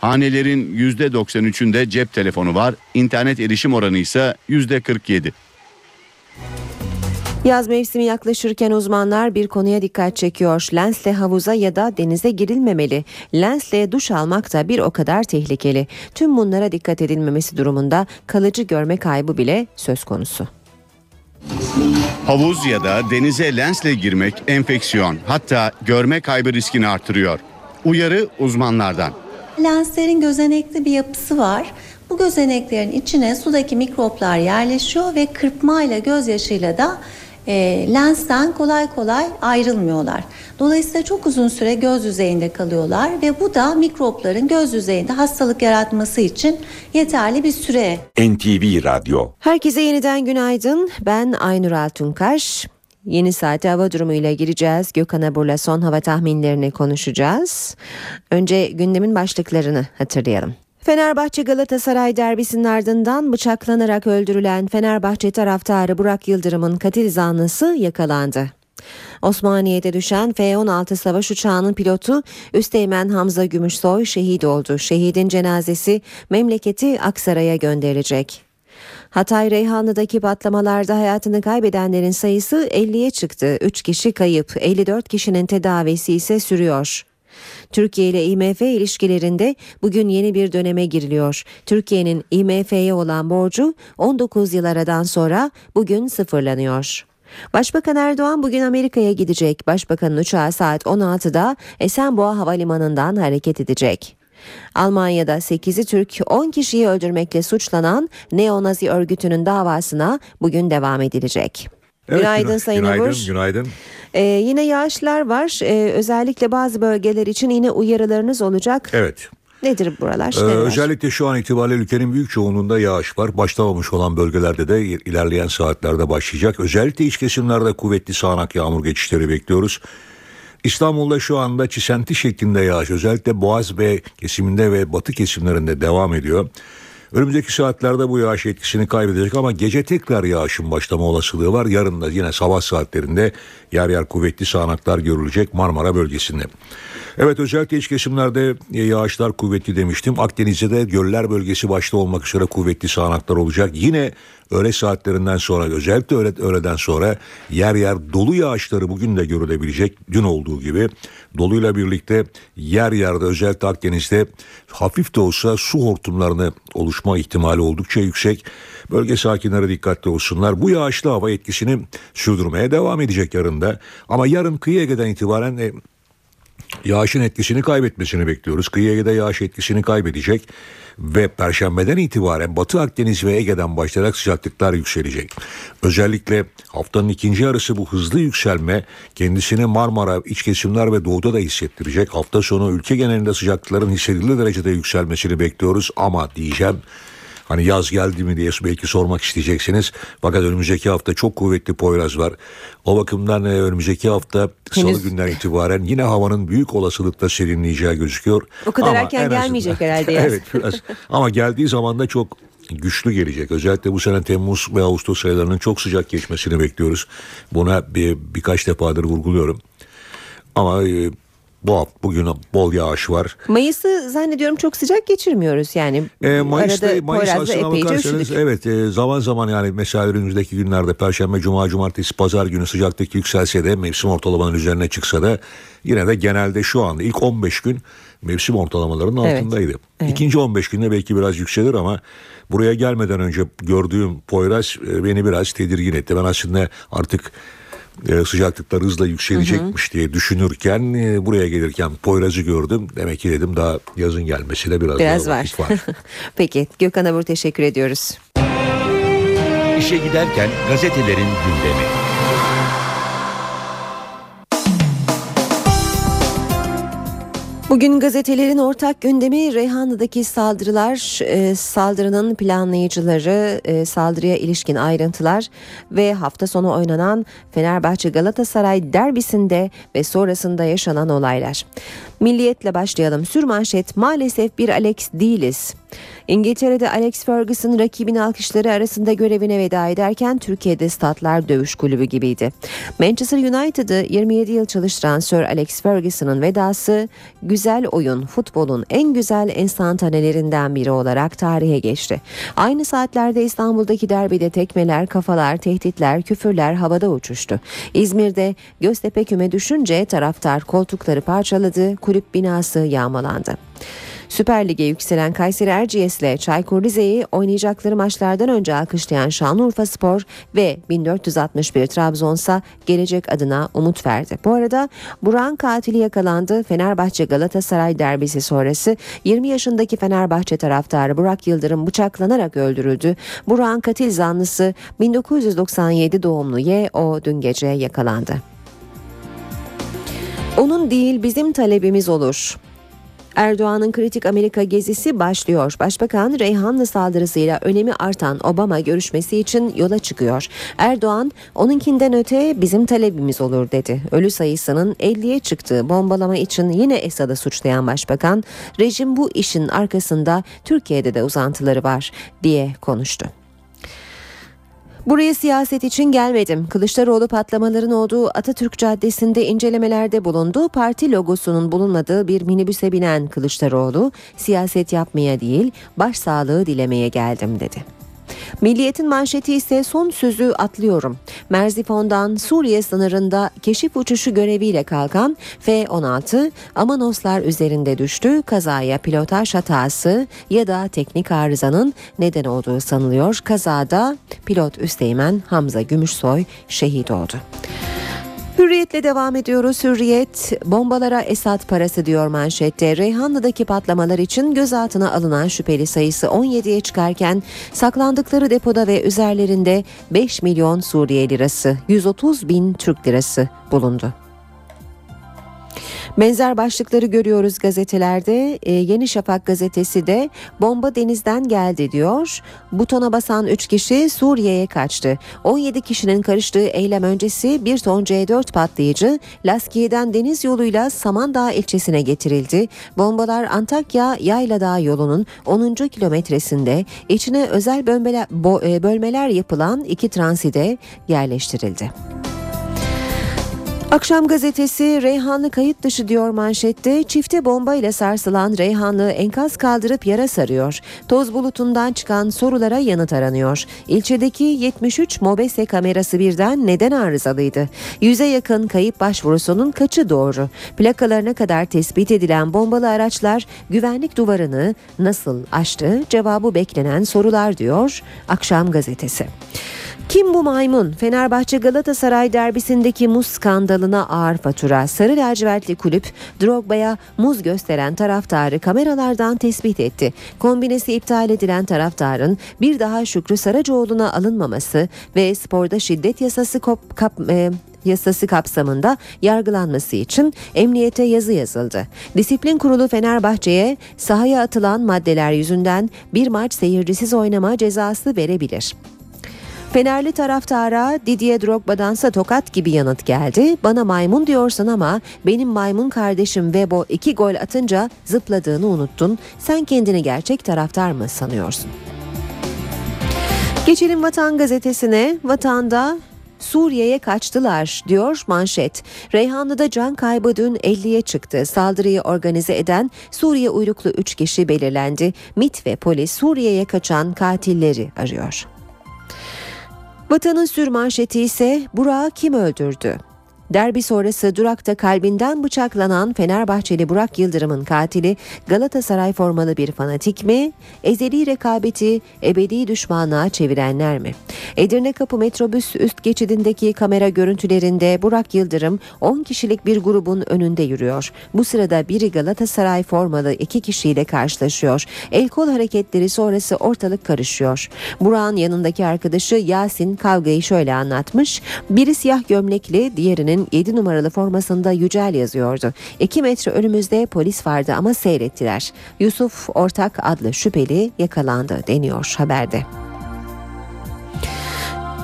Hanelerin %93'ünde cep telefonu var, internet erişim oranı ise %47. Yaz mevsimi yaklaşırken uzmanlar bir konuya dikkat çekiyor. Lensle havuza ya da denize girilmemeli. Lensle duş almak da bir o kadar tehlikeli. Tüm bunlara dikkat edilmemesi durumunda kalıcı görme kaybı bile söz konusu. Havuz ya da denize lensle girmek enfeksiyon hatta görme kaybı riskini artırıyor. Uyarı uzmanlardan. Lenslerin gözenekli bir yapısı var. Bu gözeneklerin içine sudaki mikroplar yerleşiyor ve kırpmayla gözyaşıyla da e, lensten kolay kolay ayrılmıyorlar. Dolayısıyla çok uzun süre göz yüzeyinde kalıyorlar ve bu da mikropların göz yüzeyinde hastalık yaratması için yeterli bir süre. NTV Radyo Herkese yeniden günaydın. Ben Aynur Altunkaş. Yeni saate hava durumuyla gireceğiz. Gökhan Abur'la son hava tahminlerini konuşacağız. Önce gündemin başlıklarını hatırlayalım. Fenerbahçe Galatasaray derbisinin ardından bıçaklanarak öldürülen Fenerbahçe taraftarı Burak Yıldırım'ın katil zanlısı yakalandı. Osmaniye'de düşen F-16 savaş uçağının pilotu Üsteğmen Hamza Gümüşsoy şehit oldu. Şehidin cenazesi memleketi Aksaray'a gönderilecek. Hatay Reyhanlı'daki patlamalarda hayatını kaybedenlerin sayısı 50'ye çıktı. 3 kişi kayıp, 54 kişinin tedavisi ise sürüyor. Türkiye ile IMF ilişkilerinde bugün yeni bir döneme giriliyor. Türkiye'nin IMF'ye olan borcu 19 yıl aradan sonra bugün sıfırlanıyor. Başbakan Erdoğan bugün Amerika'ya gidecek. Başbakanın uçağı saat 16'da Esenboğa Havalimanı'ndan hareket edecek. Almanya'da 8'i Türk 10 kişiyi öldürmekle suçlanan neonazi örgütünün davasına bugün devam edilecek. Evet, günaydın güna- Sayın günaydın, Abur. Günaydın. Ee, yine yağışlar var. Ee, özellikle bazı bölgeler için yine uyarılarınız olacak. Evet. Nedir buralar? Ee, Neler? özellikle şu an itibariyle ülkenin büyük çoğunluğunda yağış var. Başlamamış olan bölgelerde de ilerleyen saatlerde başlayacak. Özellikle iç kesimlerde kuvvetli sağanak yağmur geçişleri bekliyoruz. İstanbul'da şu anda çisenti şeklinde yağış özellikle Boğaz ve kesiminde ve batı kesimlerinde devam ediyor. Önümüzdeki saatlerde bu yağış etkisini kaybedecek ama gece tekrar yağışın başlama olasılığı var. Yarın da yine sabah saatlerinde yer yer kuvvetli sağanaklar görülecek Marmara bölgesinde. Evet özellikle iç kesimlerde yağışlar kuvvetli demiştim. Akdeniz'de de göller bölgesi başta olmak üzere kuvvetli sağanaklar olacak. Yine öğle saatlerinden sonra özellikle öğle, öğleden sonra yer yer dolu yağışları bugün de görülebilecek. Dün olduğu gibi doluyla birlikte yer yerde özellikle Akdeniz'de hafif de olsa su hortumlarını oluşma ihtimali oldukça yüksek. Bölge sakinleri dikkatli olsunlar. Bu yağışlı hava etkisini sürdürmeye devam edecek yarın da. Ama yarın kıyı Ege'den itibaren e, yağışın etkisini kaybetmesini bekliyoruz. Kıyı Ege'de yağış etkisini kaybedecek ve perşembeden itibaren Batı Akdeniz ve Ege'den başlayarak sıcaklıklar yükselecek. Özellikle haftanın ikinci yarısı bu hızlı yükselme kendisini Marmara, iç kesimler ve doğuda da hissettirecek. Hafta sonu ülke genelinde sıcaklıkların hissedilir derecede yükselmesini bekliyoruz ama diyeceğim Hani yaz geldi mi diye belki sormak isteyeceksiniz. Fakat önümüzdeki hafta çok kuvvetli Poyraz var. O bakımdan e, önümüzdeki hafta salı Henüz- günden itibaren yine havanın büyük olasılıkla serinleyeceği gözüküyor. O kadar Ama erken azından- gelmeyecek herhalde yaz. evet biraz. Ama geldiği zaman da çok güçlü gelecek. Özellikle bu sene Temmuz ve Ağustos aylarının çok sıcak geçmesini bekliyoruz. Buna bir, birkaç defadır vurguluyorum. Ama e, bu hafta bugün bol yağış var. Mayıs'ı zannediyorum çok sıcak geçirmiyoruz yani. E, Mayıs'ta, Arada Mayıs aslına bakarsanız üşüdük. evet e, zaman zaman yani mesela önümüzdeki günlerde Perşembe, Cuma, Cumartesi, Pazar günü sıcaklık yükselse de mevsim ortalamanın üzerine çıksa da yine de genelde şu anda ilk 15 gün mevsim ortalamalarının Evet, altındaydı. evet. İkinci 15 günde belki biraz yükselir ama buraya gelmeden önce gördüğüm Poyraz e, beni biraz tedirgin etti. Ben aslında artık e, sıcaklıklar hızla yükselecekmiş diye düşünürken e, buraya gelirken Poyraz'ı gördüm. Demek ki dedim daha yazın gelmesiyle biraz, Biraz daha var. var. Peki Gökhan Abur teşekkür ediyoruz. İşe giderken gazetelerin gündemi. Bugün gazetelerin ortak gündemi Reyhanlı'daki saldırılar, e, saldırının planlayıcıları, e, saldırıya ilişkin ayrıntılar ve hafta sonu oynanan Fenerbahçe Galatasaray derbisinde ve sonrasında yaşanan olaylar. Milliyetle başlayalım. Sürmanşet maalesef bir Alex değiliz. İngiltere'de Alex Ferguson rakibin alkışları arasında görevine veda ederken Türkiye'de statlar dövüş kulübü gibiydi. Manchester United'ı 27 yıl çalıştıran Sir Alex Ferguson'ın vedası güzel oyun futbolun en güzel enstantanelerinden biri olarak tarihe geçti. Aynı saatlerde İstanbul'daki derbide tekmeler, kafalar, tehditler, küfürler havada uçuştu. İzmir'de Göztepe küme düşünce taraftar koltukları parçaladı, kulüp binası yağmalandı. Süper Lig'e yükselen Kayseri Erciyes'le Çaykur Rize'yi oynayacakları maçlardan önce alkışlayan Şanlıurfa Spor ve 1461 Trabzon'sa gelecek adına umut verdi. Bu arada Buran katili yakalandı. Fenerbahçe Galatasaray derbisi sonrası 20 yaşındaki Fenerbahçe taraftarı Burak Yıldırım bıçaklanarak öldürüldü. Buran katil zanlısı 1997 doğumlu Y o dün gece yakalandı. Onun değil bizim talebimiz olur. Erdoğan'ın kritik Amerika gezisi başlıyor. Başbakan Reyhanlı saldırısıyla önemi artan Obama görüşmesi için yola çıkıyor. Erdoğan onunkinden öte bizim talebimiz olur dedi. Ölü sayısının 50'ye çıktığı bombalama için yine Esad'ı suçlayan başbakan rejim bu işin arkasında Türkiye'de de uzantıları var diye konuştu. Buraya siyaset için gelmedim. Kılıçdaroğlu patlamaların olduğu Atatürk Caddesi'nde incelemelerde bulundu. Parti logosunun bulunmadığı bir minibüse binen Kılıçdaroğlu, siyaset yapmaya değil, başsağlığı dilemeye geldim dedi. Milliyetin manşeti ise son sözü atlıyorum. Merzifon'dan Suriye sınırında keşif uçuşu göreviyle kalkan F-16 Amanoslar üzerinde düştü. Kazaya pilotaj hatası ya da teknik arızanın neden olduğu sanılıyor. Kazada pilot Üsteğmen Hamza Gümüşsoy şehit oldu. Hürriyetle devam ediyoruz. Hürriyet bombalara Esad parası diyor manşette. Reyhanlı'daki patlamalar için gözaltına alınan şüpheli sayısı 17'ye çıkarken saklandıkları depoda ve üzerlerinde 5 milyon Suriye lirası, 130 bin Türk lirası bulundu. Benzer başlıkları görüyoruz gazetelerde. Ee, Yeni Şafak gazetesi de bomba denizden geldi diyor. Butona basan 3 kişi Suriye'ye kaçtı. 17 kişinin karıştığı eylem öncesi bir ton C4 patlayıcı Laskiye'den deniz yoluyla Samandağ ilçesine getirildi. Bombalar Antakya Yayladağ yolunun 10. kilometresinde içine özel bölmeler, bo, bölmeler yapılan iki transide yerleştirildi. Akşam gazetesi Reyhanlı kayıt dışı diyor manşette çifte bomba ile sarsılan Reyhanlı enkaz kaldırıp yara sarıyor. Toz bulutundan çıkan sorulara yanıt aranıyor. İlçedeki 73 mobese kamerası birden neden arızalıydı? Yüze yakın kayıp başvurusunun kaçı doğru? Plakalarına kadar tespit edilen bombalı araçlar güvenlik duvarını nasıl aştı? Cevabı beklenen sorular diyor Akşam gazetesi. Kim bu maymun? Fenerbahçe Galatasaray derbisindeki muz skandalına ağır fatura. Sarı lacivertli kulüp Drogba'ya muz gösteren taraftarı kameralardan tespit etti. Kombinesi iptal edilen taraftarın bir daha Şükrü Saracoğlu'na alınmaması ve sporda şiddet yasası kop, kap, e, yasası kapsamında yargılanması için emniyete yazı yazıldı. Disiplin Kurulu Fenerbahçe'ye sahaya atılan maddeler yüzünden bir maç seyircisiz oynama cezası verebilir. Fenerli taraftara Didier Drogba'dansa tokat gibi yanıt geldi. Bana maymun diyorsun ama benim maymun kardeşim Vebo iki gol atınca zıpladığını unuttun. Sen kendini gerçek taraftar mı sanıyorsun? Geçelim Vatan Gazetesi'ne. Vatanda Suriye'ye kaçtılar diyor manşet. Reyhanlı'da can kaybı dün 50'ye çıktı. Saldırıyı organize eden Suriye uyruklu 3 kişi belirlendi. MIT ve polis Suriye'ye kaçan katilleri arıyor. Vatanın sür manşeti ise Burak'ı kim öldürdü? Derbi sonrası durakta kalbinden bıçaklanan Fenerbahçeli Burak Yıldırım'ın katili Galatasaray formalı bir fanatik mi? Ezeli rekabeti ebedi düşmanlığa çevirenler mi? Edirne Kapı metrobüs üst geçidindeki kamera görüntülerinde Burak Yıldırım 10 kişilik bir grubun önünde yürüyor. Bu sırada biri Galatasaray formalı iki kişiyle karşılaşıyor. El kol hareketleri sonrası ortalık karışıyor. Burak'ın yanındaki arkadaşı Yasin kavgayı şöyle anlatmış. Biri siyah gömlekli, diğerinin Fenerbahçe'nin 7 numaralı formasında Yücel yazıyordu. 2 metre önümüzde polis vardı ama seyrettiler. Yusuf Ortak adlı şüpheli yakalandı deniyor haberde.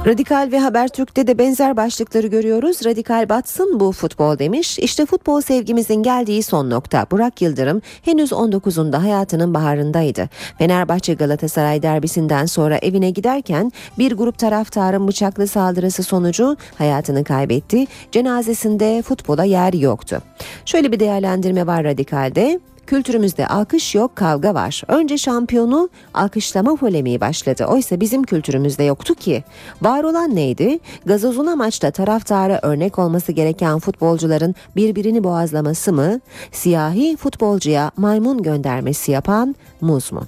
Radikal ve Habertürk'te de benzer başlıkları görüyoruz. Radikal batsın bu futbol demiş. İşte futbol sevgimizin geldiği son nokta. Burak Yıldırım henüz 19'unda hayatının baharındaydı. Fenerbahçe Galatasaray derbisinden sonra evine giderken bir grup taraftarın bıçaklı saldırısı sonucu hayatını kaybetti. Cenazesinde futbola yer yoktu. Şöyle bir değerlendirme var Radikal'de. Kültürümüzde alkış yok kavga var. Önce şampiyonu alkışlama polemiği başladı. Oysa bizim kültürümüzde yoktu ki. Var olan neydi? Gazozuna maçta taraftara örnek olması gereken futbolcuların birbirini boğazlaması mı? Siyahi futbolcuya maymun göndermesi yapan muz mu?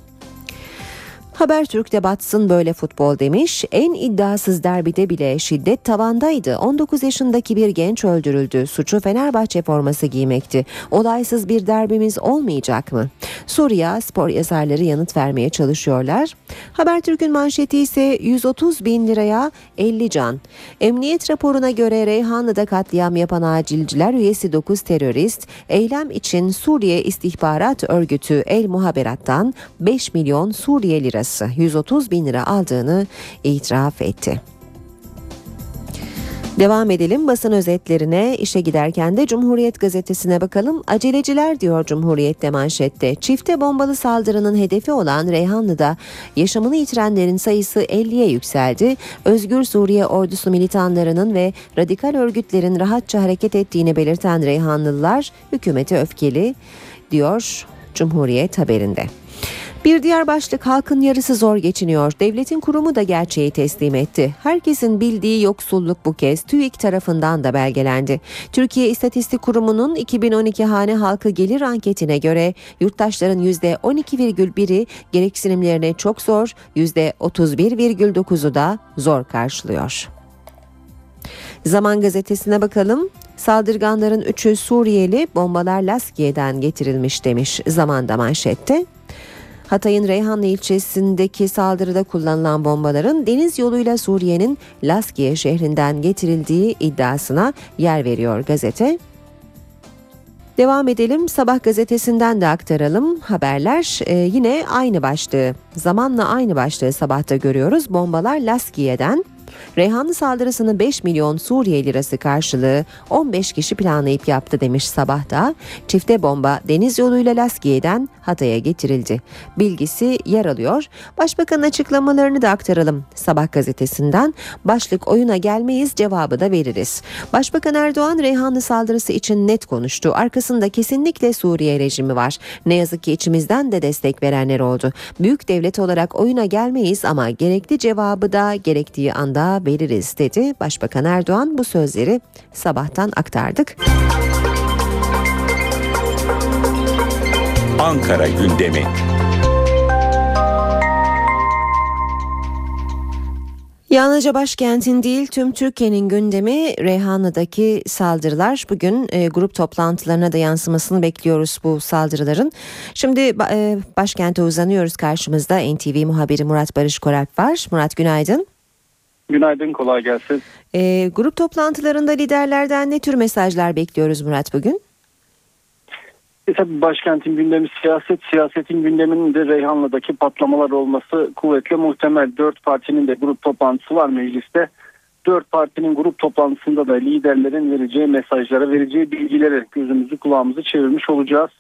Habertürk'te batsın böyle futbol demiş. En iddiasız derbide bile şiddet tavandaydı. 19 yaşındaki bir genç öldürüldü. Suçu Fenerbahçe forması giymekti. Olaysız bir derbimiz olmayacak mı? Suriye spor yazarları yanıt vermeye çalışıyorlar. Habertürk'ün manşeti ise 130 bin liraya 50 can. Emniyet raporuna göre Reyhanlı'da katliam yapan acilciler üyesi 9 terörist eylem için Suriye İstihbarat Örgütü El Muhaberat'tan 5 milyon Suriye lirası 130 bin lira aldığını itiraf etti. Devam edelim basın özetlerine işe giderken de Cumhuriyet gazetesine bakalım. Aceleciler diyor Cumhuriyet'te manşette. Çifte bombalı saldırının hedefi olan Reyhanlı'da yaşamını yitirenlerin sayısı 50'ye yükseldi. Özgür Suriye ordusu militanlarının ve radikal örgütlerin rahatça hareket ettiğini belirten Reyhanlılar hükümete öfkeli diyor Cumhuriyet haberinde. Bir diğer başlık halkın yarısı zor geçiniyor. Devletin kurumu da gerçeği teslim etti. Herkesin bildiği yoksulluk bu kez TÜİK tarafından da belgelendi. Türkiye İstatistik Kurumu'nun 2012 hane halkı gelir anketine göre yurttaşların %12,1'i gereksinimlerine çok zor, %31,9'u da zor karşılıyor. Zaman gazetesine bakalım. Saldırganların üçü Suriyeli bombalar Laskiye'den getirilmiş demiş zamanda manşette. Hatay'ın Reyhanlı ilçesindeki saldırıda kullanılan bombaların deniz yoluyla Suriye'nin Laskiye şehrinden getirildiği iddiasına yer veriyor gazete. Devam edelim. Sabah gazetesinden de aktaralım. Haberler ee, yine aynı başlığı zamanla aynı başlığı sabahta görüyoruz. Bombalar Laskiye'den Reyhanlı saldırısını 5 milyon Suriye lirası karşılığı 15 kişi planlayıp yaptı demiş sabahta. Çifte bomba deniz yoluyla Laskiye'den Hatay'a getirildi. Bilgisi yer alıyor. Başbakanın açıklamalarını da aktaralım. Sabah gazetesinden başlık oyuna gelmeyiz cevabı da veririz. Başbakan Erdoğan Reyhanlı saldırısı için net konuştu. Arkasında kesinlikle Suriye rejimi var. Ne yazık ki içimizden de destek verenler oldu. Büyük devlet olarak oyuna gelmeyiz ama gerekli cevabı da gerektiği anda veririz dedi. Başbakan Erdoğan bu sözleri sabahtan aktardık. Ankara gündemi. Yalnızca başkentin değil tüm Türkiye'nin gündemi Reyhanlı'daki saldırılar. Bugün e, grup toplantılarına da yansımasını bekliyoruz bu saldırıların. Şimdi e, başkente uzanıyoruz karşımızda NTV muhabiri Murat Barış Korak var. Murat günaydın. Günaydın, kolay gelsin. E, grup toplantılarında liderlerden ne tür mesajlar bekliyoruz Murat bugün? E, tabii başkentin gündemi siyaset, siyasetin gündeminin de Reyhanlı'daki patlamalar olması kuvvetle muhtemel. Dört partinin de grup toplantısı var mecliste. Dört partinin grup toplantısında da liderlerin vereceği mesajlara, vereceği bilgilere gözümüzü kulağımızı çevirmiş olacağız.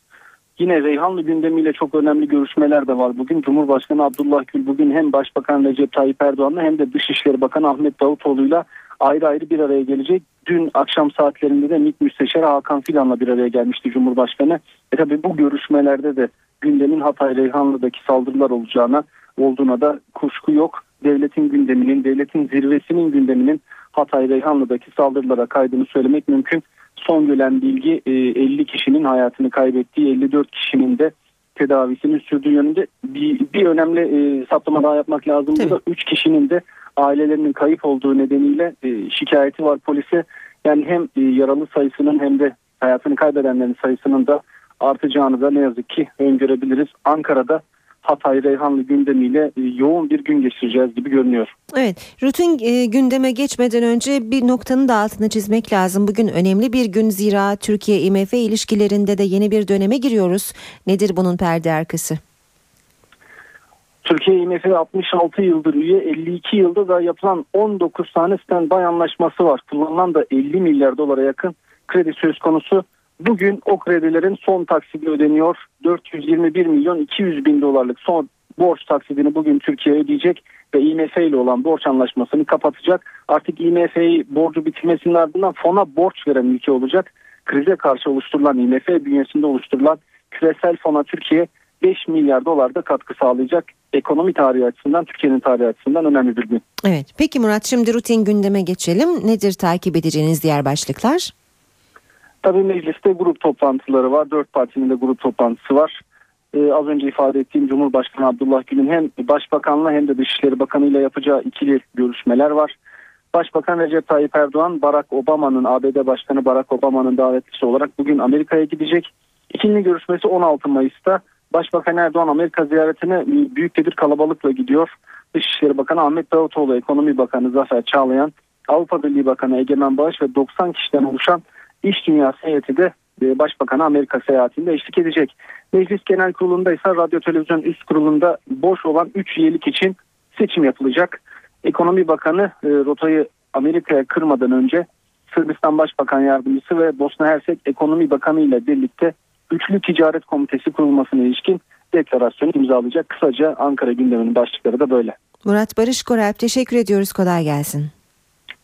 Yine Reyhanlı gündemiyle çok önemli görüşmeler de var. Bugün Cumhurbaşkanı Abdullah Gül bugün hem Başbakan Recep Tayyip Erdoğan'la hem de Dışişleri Bakanı Ahmet Davutoğlu'yla ayrı ayrı bir araya gelecek. Dün akşam saatlerinde de MİT Müsteşarı Hakan Fidan'la bir araya gelmişti Cumhurbaşkanı. E tabi bu görüşmelerde de gündemin Hatay Reyhanlı'daki saldırılar olacağına olduğuna da kuşku yok. Devletin gündeminin, devletin zirvesinin gündeminin Hatay Reyhanlı'daki saldırılara kaydını söylemek mümkün. Son gelen bilgi 50 e, kişinin hayatını kaybettiği 54 kişinin de tedavisinin sürdüğü yönünde bir, bir önemli e, saptama daha yapmak lazım. Burada 3 kişinin de ailelerinin kayıp olduğu nedeniyle e, şikayeti var polise. Yani hem e, yaralı sayısının hem de hayatını kaybedenlerin sayısının da artacağını da ne yazık ki öngörebiliriz. Ankara'da Hatay Reyhanlı gündemiyle e, yoğun bir gün geçireceğiz gibi görünüyor. Evet, rutin e, gündeme geçmeden önce bir noktanın da altını çizmek lazım. Bugün önemli bir gün zira Türkiye-IMF ilişkilerinde de yeni bir döneme giriyoruz. Nedir bunun perde arkası? Türkiye IMF'ye 66 yıldır üye 52 yılda da yapılan 19 tane standby anlaşması var. Kullanılan da 50 milyar dolara yakın kredi söz konusu. Bugün o kredilerin son taksidi ödeniyor. 421 milyon 200 bin dolarlık son borç taksidini bugün Türkiye ödeyecek ve IMF ile olan borç anlaşmasını kapatacak. Artık IMF'yi borcu bitirmesinin ardından fona borç veren ülke olacak. Krize karşı oluşturulan IMF bünyesinde oluşturulan küresel fona Türkiye 5 milyar dolarda katkı sağlayacak. Ekonomi tarihi açısından, Türkiye'nin tarihi açısından önemli bir gün. Evet. Peki Murat şimdi rutin gündeme geçelim. Nedir takip edeceğiniz diğer başlıklar? Tabii mecliste grup toplantıları var. Dört partinin de grup toplantısı var. Ee, az önce ifade ettiğim Cumhurbaşkanı Abdullah Gül'ün hem Başbakanla hem de Dışişleri Bakanı ile yapacağı ikili görüşmeler var. Başbakan Recep Tayyip Erdoğan, Barack Obama'nın ABD Başkanı Barack Obama'nın davetlisi olarak bugün Amerika'ya gidecek. İkinci görüşmesi 16 Mayıs'ta. Başbakan Erdoğan Amerika ziyaretine büyük bir kalabalıkla gidiyor. Dışişleri Bakanı Ahmet Davutoğlu, Ekonomi Bakanı Zafer Çağlayan, Avrupa Birliği Bakanı Egemen Bağış ve 90 kişiden oluşan İş Dünyası heyeti de e, Başbakanı Amerika seyahatinde eşlik edecek. Meclis Genel Kurulu'nda ise Radyo Televizyon Üst Kurulu'nda boş olan 3 üyelik için seçim yapılacak. Ekonomi Bakanı e, rotayı Amerika'ya kırmadan önce Sırbistan Başbakan Yardımcısı ve Bosna Hersek Ekonomi Bakanı ile birlikte Üçlü Ticaret Komitesi kurulmasına ilişkin deklarasyonu imzalayacak. Kısaca Ankara gündeminin başlıkları da böyle. Murat Barış Koralp teşekkür ediyoruz. Kolay gelsin.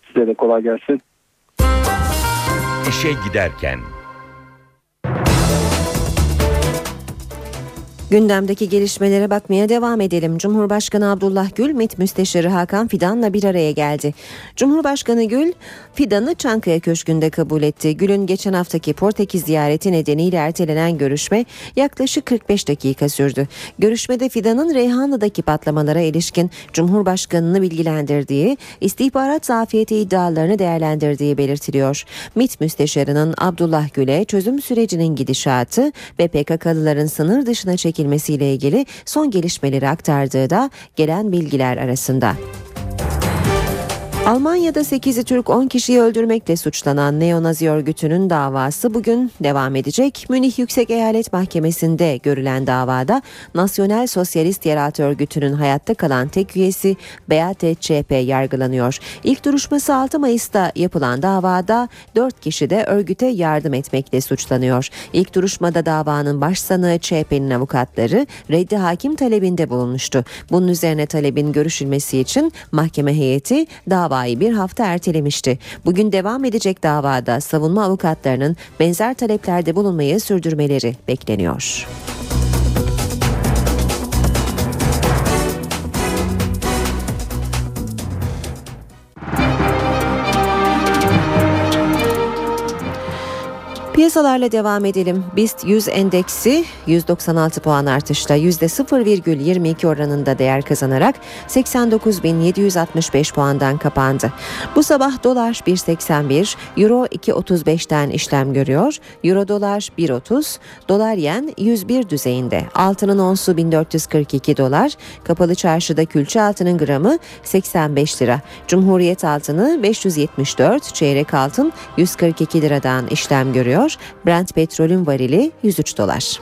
Size de kolay gelsin. İşe giderken Gündemdeki gelişmelere bakmaya devam edelim. Cumhurbaşkanı Abdullah Gül, MİT Müsteşarı Hakan Fidan'la bir araya geldi. Cumhurbaşkanı Gül, Fidan'ı Çankaya Köşkü'nde kabul etti. Gül'ün geçen haftaki Portekiz ziyareti nedeniyle ertelenen görüşme yaklaşık 45 dakika sürdü. Görüşmede Fidan'ın Reyhanlı'daki patlamalara ilişkin Cumhurbaşkanı'nı bilgilendirdiği, istihbarat zafiyeti iddialarını değerlendirdiği belirtiliyor. MİT Müsteşarı'nın Abdullah Gül'e çözüm sürecinin gidişatı ve PKK'lıların sınır dışına çekilmesi çekilmesiyle ilgili son gelişmeleri aktardığı da gelen bilgiler arasında. Almanya'da 8'i Türk 10 kişiyi öldürmekle suçlanan neonazi örgütünün davası bugün devam edecek. Münih Yüksek Eyalet Mahkemesi'nde görülen davada Nasyonel Sosyalist Yeraltı Örgütü'nün hayatta kalan tek üyesi Beate CHP yargılanıyor. İlk duruşması 6 Mayıs'ta yapılan davada 4 kişi de örgüte yardım etmekle suçlanıyor. İlk duruşmada davanın başsanığı CHP'nin avukatları reddi hakim talebinde bulunmuştu. Bunun üzerine talebin görüşülmesi için mahkeme heyeti dava davayı bir hafta ertelemişti. Bugün devam edecek davada savunma avukatlarının benzer taleplerde bulunmayı sürdürmeleri bekleniyor. Piyasalarla devam edelim. BIST 100 endeksi 196 puan artışla %0,22 oranında değer kazanarak 89.765 puandan kapandı. Bu sabah dolar 1.81, euro 2.35'ten işlem görüyor. Euro dolar 1.30, dolar yen 101 düzeyinde. Altının onsu 1442 dolar, kapalı çarşıda külçe altının gramı 85 lira. Cumhuriyet altını 574, çeyrek altın 142 liradan işlem görüyor. Brent petrolün varili 103 dolar.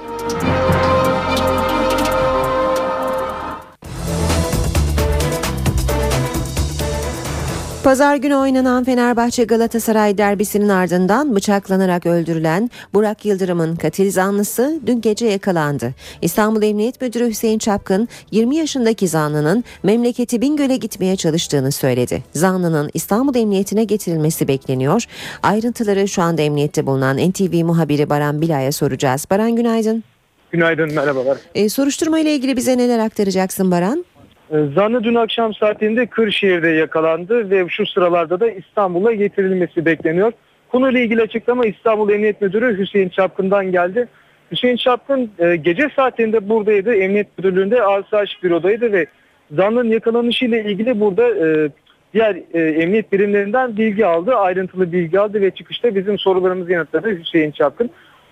Pazar günü oynanan Fenerbahçe Galatasaray derbisinin ardından bıçaklanarak öldürülen Burak Yıldırım'ın katil zanlısı dün gece yakalandı. İstanbul Emniyet Müdürü Hüseyin Çapkın 20 yaşındaki zanlının memleketi Bingöl'e gitmeye çalıştığını söyledi. Zanlının İstanbul Emniyetine getirilmesi bekleniyor. Ayrıntıları şu anda emniyette bulunan NTV muhabiri Baran Bilay'a soracağız. Baran günaydın. Günaydın merhabalar. E, soruşturma ile ilgili bize neler aktaracaksın Baran? Zanlı dün akşam saatinde Kırşehir'de yakalandı ve şu sıralarda da İstanbul'a getirilmesi bekleniyor. Konuyla ilgili açıklama İstanbul Emniyet Müdürü Hüseyin Çapkın'dan geldi. Hüseyin Çapkın e, gece saatinde buradaydı. Emniyet Müdürlüğü'nde asayiş bürodaydı ve zanlının yakalanışıyla ilgili burada e, diğer e, emniyet birimlerinden bilgi aldı. Ayrıntılı bilgi aldı ve çıkışta bizim sorularımızı yanıtladı Hüseyin Çapkın.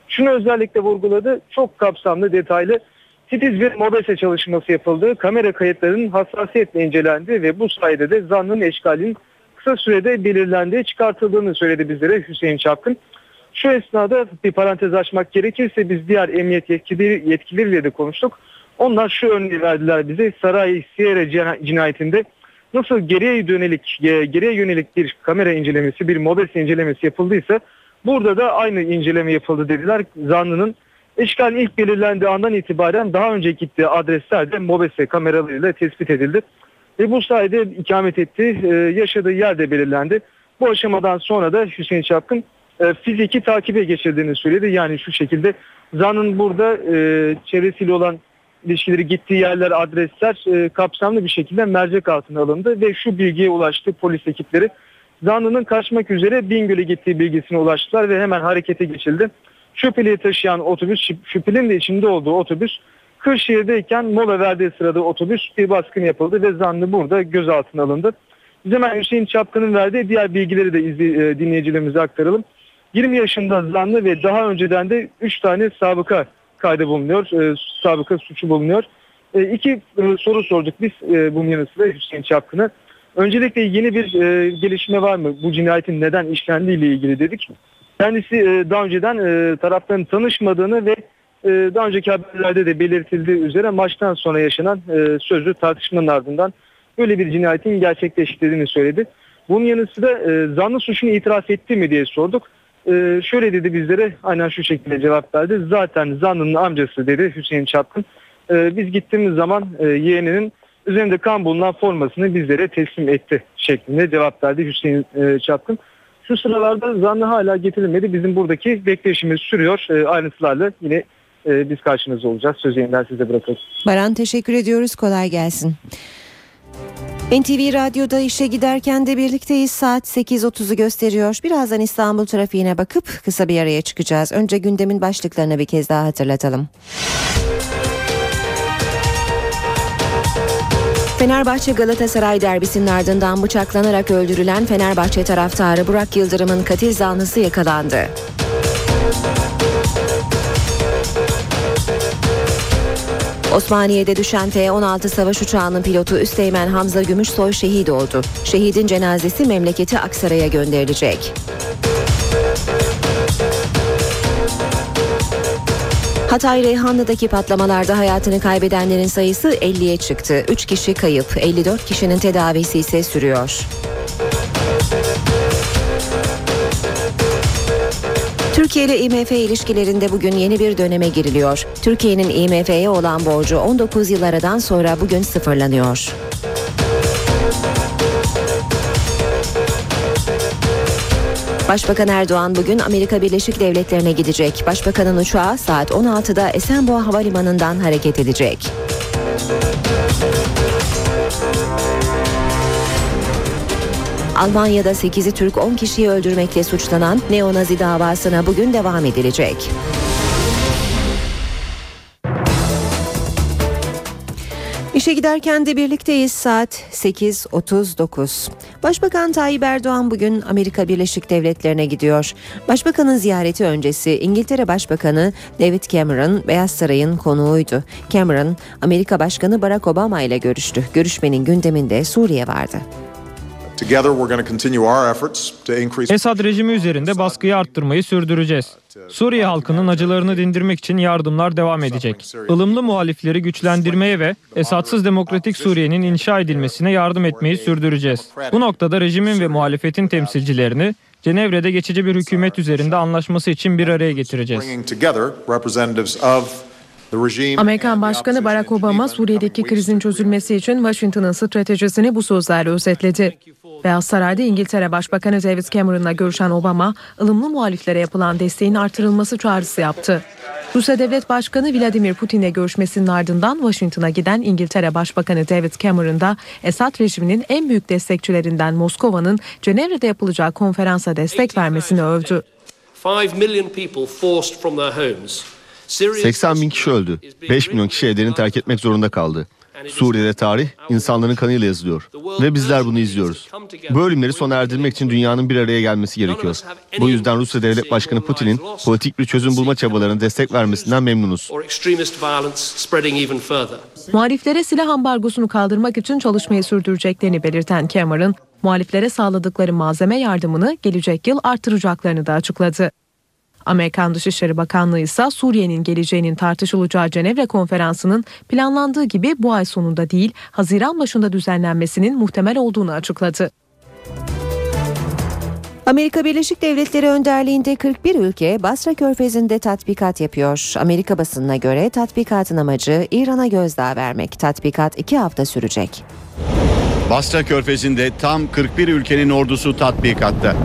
Şunu özellikle vurguladı. Çok kapsamlı, detaylı titiz bir mobese çalışması yapıldı. Kamera kayıtlarının hassasiyetle incelendi ve bu sayede de zanlının eşkalinin kısa sürede belirlendiği çıkartıldığını söyledi bizlere Hüseyin Çapkın. Şu esnada bir parantez açmak gerekirse biz diğer emniyet yetkili, yetkilileriyle de konuştuk. Onlar şu örneği verdiler bize Saray Sierra cinayetinde nasıl geriye dönelik geriye yönelik bir kamera incelemesi, bir mobese incelemesi yapıldıysa burada da aynı inceleme yapıldı dediler. Zanlının işgal ilk belirlendiği andan itibaren daha önce gittiği adreslerde mobese kameralarıyla tespit edildi. Ve bu sayede ikamet etti, yaşadığı yer de belirlendi. Bu aşamadan sonra da Hüseyin Çapkın e, fiziki takibe geçirdiğini söyledi. Yani şu şekilde zanın burada e, çevresiyle olan ilişkileri gittiği yerler, adresler e, kapsamlı bir şekilde mercek altına alındı ve şu bilgiye ulaştı polis ekipleri. Zanlının kaçmak üzere Bingöl'e gittiği bilgisine ulaştılar ve hemen harekete geçildi. Şüpheliyi taşıyan otobüs, şüphelinin de içinde olduğu otobüs Kırşehir'deyken mola verdiği sırada otobüs bir baskın yapıldı ve zanlı burada gözaltına alındı. Biz Hüseyin Çapkın'ın verdiği diğer bilgileri de izli, dinleyicilerimize aktaralım. 20 yaşında zanlı ve daha önceden de 3 tane sabıka kaydı bulunuyor. E, sabıka suçu bulunuyor. E, iki e, soru sorduk biz e, bunun yanı sıra Hüseyin Çapkın'a. Öncelikle yeni bir e, gelişme var mı? Bu cinayetin neden işlendiği ile ilgili dedik. Kendisi e, daha önceden e, tarafların tanışmadığını ve e, daha önceki haberlerde de belirtildiği üzere maçtan sonra yaşanan e, sözlü tartışmanın ardından böyle bir cinayetin gerçekleştirdiğini söyledi. Bunun yanı sıra e, zanlı suçunu itiraf etti mi diye sorduk. Şöyle dedi bizlere aynen şu şekilde cevap verdi. Zaten zanlının amcası dedi Hüseyin Çapkın. Biz gittiğimiz zaman yeğeninin üzerinde kan bulunan formasını bizlere teslim etti şeklinde cevap verdi Hüseyin e, Çapkın. Şu sıralarda zanlı hala getirilmedi. Bizim buradaki bekleyişimiz sürüyor. E, ayrıntılarla yine e, biz karşınızda olacağız. Sözü yeniden size bırakalım. Baran teşekkür ediyoruz. Kolay gelsin. NTV Radyo'da işe giderken de birlikteyiz. Saat 8.30'u gösteriyor. Birazdan İstanbul trafiğine bakıp kısa bir araya çıkacağız. Önce gündemin başlıklarını bir kez daha hatırlatalım. Fenerbahçe Galatasaray derbisinin ardından bıçaklanarak öldürülen Fenerbahçe taraftarı Burak Yıldırım'ın katil zanlısı yakalandı. Osmaniye'de düşen F-16 savaş uçağının pilotu Üsteğmen Hamza Gümüşsoy şehit oldu. Şehidin cenazesi memleketi Aksaray'a gönderilecek. Hatay Reyhanlı'daki patlamalarda hayatını kaybedenlerin sayısı 50'ye çıktı. 3 kişi kayıp, 54 kişinin tedavisi ise sürüyor. Türkiye ile IMF ilişkilerinde bugün yeni bir döneme giriliyor. Türkiye'nin IMF'ye olan borcu 19 yıl aradan sonra bugün sıfırlanıyor. Başbakan Erdoğan bugün Amerika Birleşik Devletleri'ne gidecek. Başbakanın uçağı saat 16'da Esenboğa Havalimanı'ndan hareket edecek. Almanya'da 8'i Türk 10 kişiyi öldürmekle suçlanan neonazi davasına bugün devam edilecek. İşe giderken de birlikteyiz saat 8.39. Başbakan Tayyip Erdoğan bugün Amerika Birleşik Devletleri'ne gidiyor. Başbakanın ziyareti öncesi İngiltere Başbakanı David Cameron Beyaz Saray'ın konuğuydu. Cameron Amerika Başkanı Barack Obama ile görüştü. Görüşmenin gündeminde Suriye vardı. Esad rejimi üzerinde baskıyı arttırmayı sürdüreceğiz. Suriye halkının acılarını dindirmek için yardımlar devam edecek. Ilımlı muhalifleri güçlendirmeye ve Esadsız demokratik Suriye'nin inşa edilmesine yardım etmeyi sürdüreceğiz. Bu noktada rejimin ve muhalefetin temsilcilerini Cenevre'de geçici bir hükümet üzerinde anlaşması için bir araya getireceğiz. Amerikan Başkanı Barack Obama Suriye'deki krizin çözülmesi için Washington'ın stratejisini bu sözlerle özetledi. Beyaz Saray'da İngiltere Başbakanı David Cameron'la görüşen Obama, ılımlı muhaliflere yapılan desteğin artırılması çağrısı yaptı. Rusya Devlet Başkanı Vladimir Putin'le görüşmesinin ardından Washington'a giden İngiltere Başbakanı David Cameron da Esad rejiminin en büyük destekçilerinden Moskova'nın Cenevre'de yapılacağı konferansa destek vermesini övdü. 80 bin kişi öldü. 5 milyon kişi evlerini terk etmek zorunda kaldı. Suriye'de tarih insanların kanıyla yazılıyor ve bizler bunu izliyoruz. Bu ölümleri sona erdirmek için dünyanın bir araya gelmesi gerekiyor. Bu yüzden Rusya Devlet Başkanı Putin'in politik bir çözüm bulma çabalarına destek vermesinden memnunuz. Muhaliflere silah ambargosunu kaldırmak için çalışmayı sürdüreceklerini belirten Cameron, muhaliflere sağladıkları malzeme yardımını gelecek yıl artıracaklarını da açıkladı. Amerikan Dışişleri Bakanlığı ise Suriye'nin geleceğinin tartışılacağı Cenevre Konferansı'nın planlandığı gibi bu ay sonunda değil, Haziran başında düzenlenmesinin muhtemel olduğunu açıkladı. Amerika Birleşik Devletleri önderliğinde 41 ülke Basra Körfezi'nde tatbikat yapıyor. Amerika basınına göre tatbikatın amacı İran'a gözdağı vermek. Tatbikat iki hafta sürecek. Basra Körfezi'nde tam 41 ülkenin ordusu tatbikatta.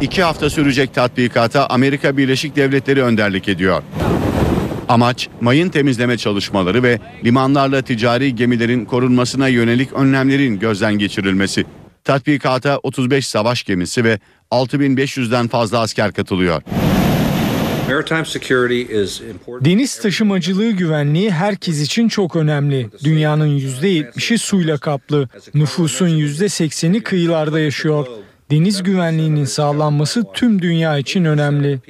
İki hafta sürecek tatbikata Amerika Birleşik Devletleri önderlik ediyor. Amaç mayın temizleme çalışmaları ve limanlarla ticari gemilerin korunmasına yönelik önlemlerin gözden geçirilmesi. Tatbikata 35 savaş gemisi ve 6500'den fazla asker katılıyor. Deniz taşımacılığı güvenliği herkes için çok önemli. Dünyanın %70'i suyla kaplı. Nüfusun %80'i kıyılarda yaşıyor. Deniz güvenliğinin sağlanması tüm dünya için önemli.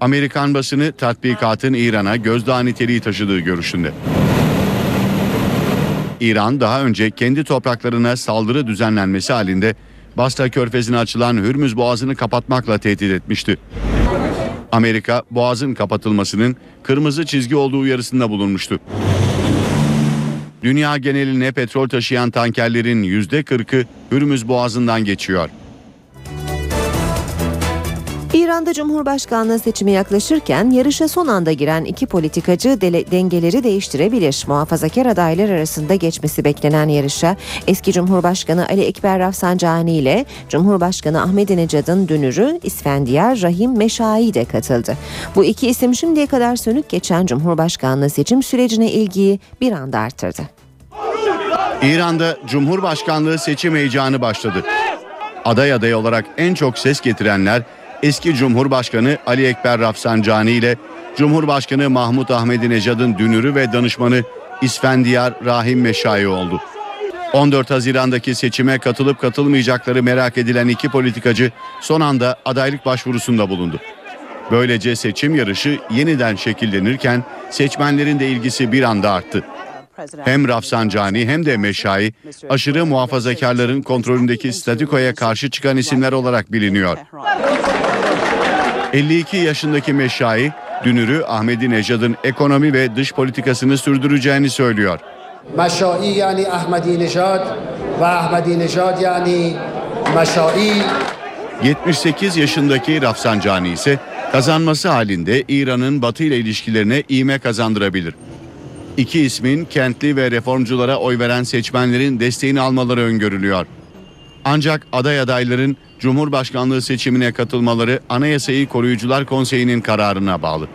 Amerikan basını tatbikatın İran'a gözdağı niteliği taşıdığı görüşünde. İran daha önce kendi topraklarına saldırı düzenlenmesi halinde Basra Körfezi'ne açılan Hürmüz Boğazı'nı kapatmakla tehdit etmişti. Amerika boğazın kapatılmasının kırmızı çizgi olduğu uyarısında bulunmuştu. Dünya geneline petrol taşıyan tankerlerin %40'ı Hürmüz Boğazı'ndan geçiyor. İran'da Cumhurbaşkanlığı seçimi yaklaşırken yarışa son anda giren iki politikacı dele- dengeleri değiştirebilir. Muhafazakar adaylar arasında geçmesi beklenen yarışa eski Cumhurbaşkanı Ali Ekber Rafsanjani ile Cumhurbaşkanı Ahmadinejad'ın dünürü İsfendiyar Rahim Meşai de katıldı. Bu iki isim şimdiye kadar sönük geçen Cumhurbaşkanlığı seçim sürecine ilgiyi bir anda artırdı. İran'da Cumhurbaşkanlığı seçim heyecanı başladı. Aday aday olarak en çok ses getirenler eski Cumhurbaşkanı Ali Ekber Rafsanjani ile Cumhurbaşkanı Mahmut Ahmadinejad'ın dünürü ve danışmanı İsfendiyar Rahim Meşai oldu. 14 Haziran'daki seçime katılıp katılmayacakları merak edilen iki politikacı son anda adaylık başvurusunda bulundu. Böylece seçim yarışı yeniden şekillenirken seçmenlerin de ilgisi bir anda arttı. Hem Rafsanjani hem de Meşai aşırı muhafazakarların kontrolündeki statükoya karşı çıkan isimler olarak biliniyor. 52 yaşındaki Meşai, dünürü Ahmedi Nejad'ın ekonomi ve dış politikasını sürdüreceğini söylüyor. Meşai yani Ahmedi Nejad ve Ahmedi Nejad yani Meşai. 78 yaşındaki Rafsanjani ise kazanması halinde İran'ın Batı ile ilişkilerine iğme kazandırabilir. İki ismin kentli ve reformculara oy veren seçmenlerin desteğini almaları öngörülüyor. Ancak aday adayların Cumhurbaşkanlığı seçimine katılmaları Anayasayı Koruyucular Konseyi'nin kararına bağlı.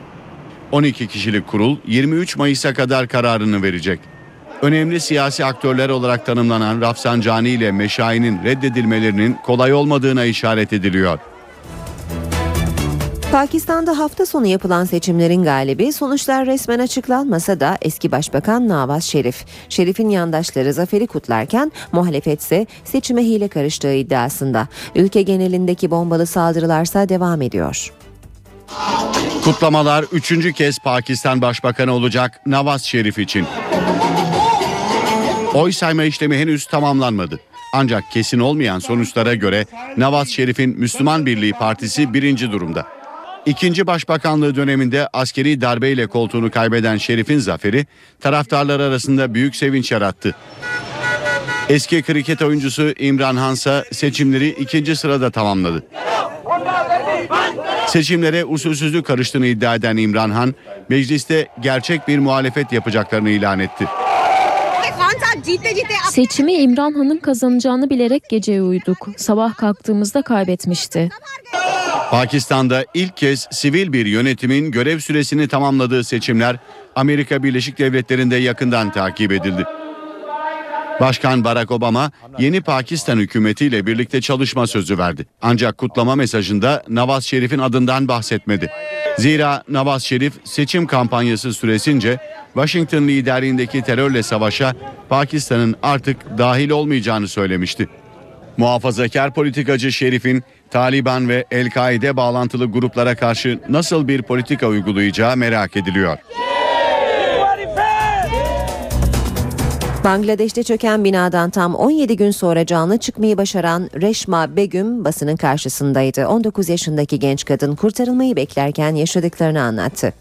12 kişilik kurul 23 Mayıs'a kadar kararını verecek. Önemli siyasi aktörler olarak tanımlanan Rafsanjani ile Meşai'nin reddedilmelerinin kolay olmadığına işaret ediliyor. Pakistan'da hafta sonu yapılan seçimlerin galibi sonuçlar resmen açıklanmasa da eski başbakan Nawaz Şerif. Şerif'in yandaşları zaferi kutlarken muhalefetse seçime hile karıştığı iddiasında. Ülke genelindeki bombalı saldırılarsa devam ediyor. Kutlamalar üçüncü kez Pakistan Başbakanı olacak Nawaz Şerif için. Oy sayma işlemi henüz tamamlanmadı. Ancak kesin olmayan sonuçlara göre Nawaz Şerif'in Müslüman Birliği Partisi birinci durumda. İkinci başbakanlığı döneminde askeri darbeyle koltuğunu kaybeden Şerif'in zaferi taraftarlar arasında büyük sevinç yarattı. Eski kriket oyuncusu İmran Hansa seçimleri ikinci sırada tamamladı. Seçimlere usulsüzlük karıştığını iddia eden İmran Han, mecliste gerçek bir muhalefet yapacaklarını ilan etti. Seçimi İmran Han'ın kazanacağını bilerek geceye uyuduk. Sabah kalktığımızda kaybetmişti. Pakistan'da ilk kez sivil bir yönetimin görev süresini tamamladığı seçimler Amerika Birleşik Devletleri'nde yakından takip edildi. Başkan Barack Obama yeni Pakistan hükümetiyle birlikte çalışma sözü verdi. Ancak kutlama mesajında Nawaz Şerif'in adından bahsetmedi. Zira Nawaz Şerif seçim kampanyası süresince Washington liderliğindeki terörle savaşa Pakistan'ın artık dahil olmayacağını söylemişti. Muhafazakar politikacı Şerif'in Taliban ve El-Kaide bağlantılı gruplara karşı nasıl bir politika uygulayacağı merak ediliyor. Bangladeş'te çöken binadan tam 17 gün sonra canlı çıkmayı başaran Reşma Begüm basının karşısındaydı. 19 yaşındaki genç kadın kurtarılmayı beklerken yaşadıklarını anlattı.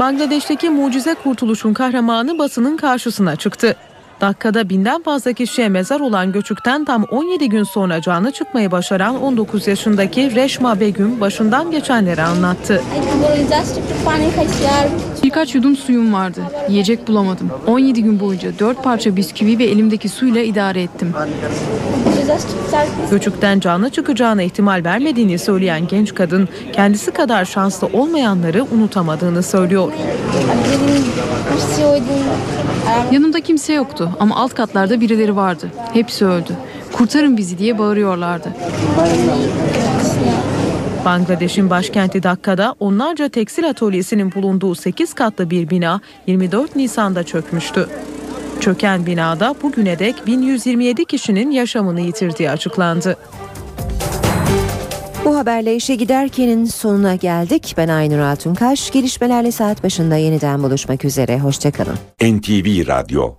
Bangladeş'teki mucize kurtuluşun kahramanı basının karşısına çıktı. Dakikada binden fazla kişiye mezar olan göçükten tam 17 gün sonra canlı çıkmayı başaran 19 yaşındaki Reşma Begüm başından geçenleri anlattı. Birkaç yudum suyum vardı. Yiyecek bulamadım. 17 gün boyunca 4 parça bisküvi ve elimdeki suyla idare ettim. Göçükten canlı çıkacağına ihtimal vermediğini söyleyen genç kadın kendisi kadar şanslı olmayanları unutamadığını söylüyor. Yanımda kimse yoktu ama alt katlarda birileri vardı. Hepsi öldü. Kurtarın bizi diye bağırıyorlardı. Bangladeş'in başkenti Dakka'da onlarca tekstil atölyesinin bulunduğu 8 katlı bir bina 24 Nisan'da çökmüştü. Çöken binada bugüne dek 1127 kişinin yaşamını yitirdiği açıklandı. Bu haberle işe giderkenin sonuna geldik. Ben Aynur Altunkaş. Gelişmelerle saat başında yeniden buluşmak üzere. Hoşçakalın. NTV Radyo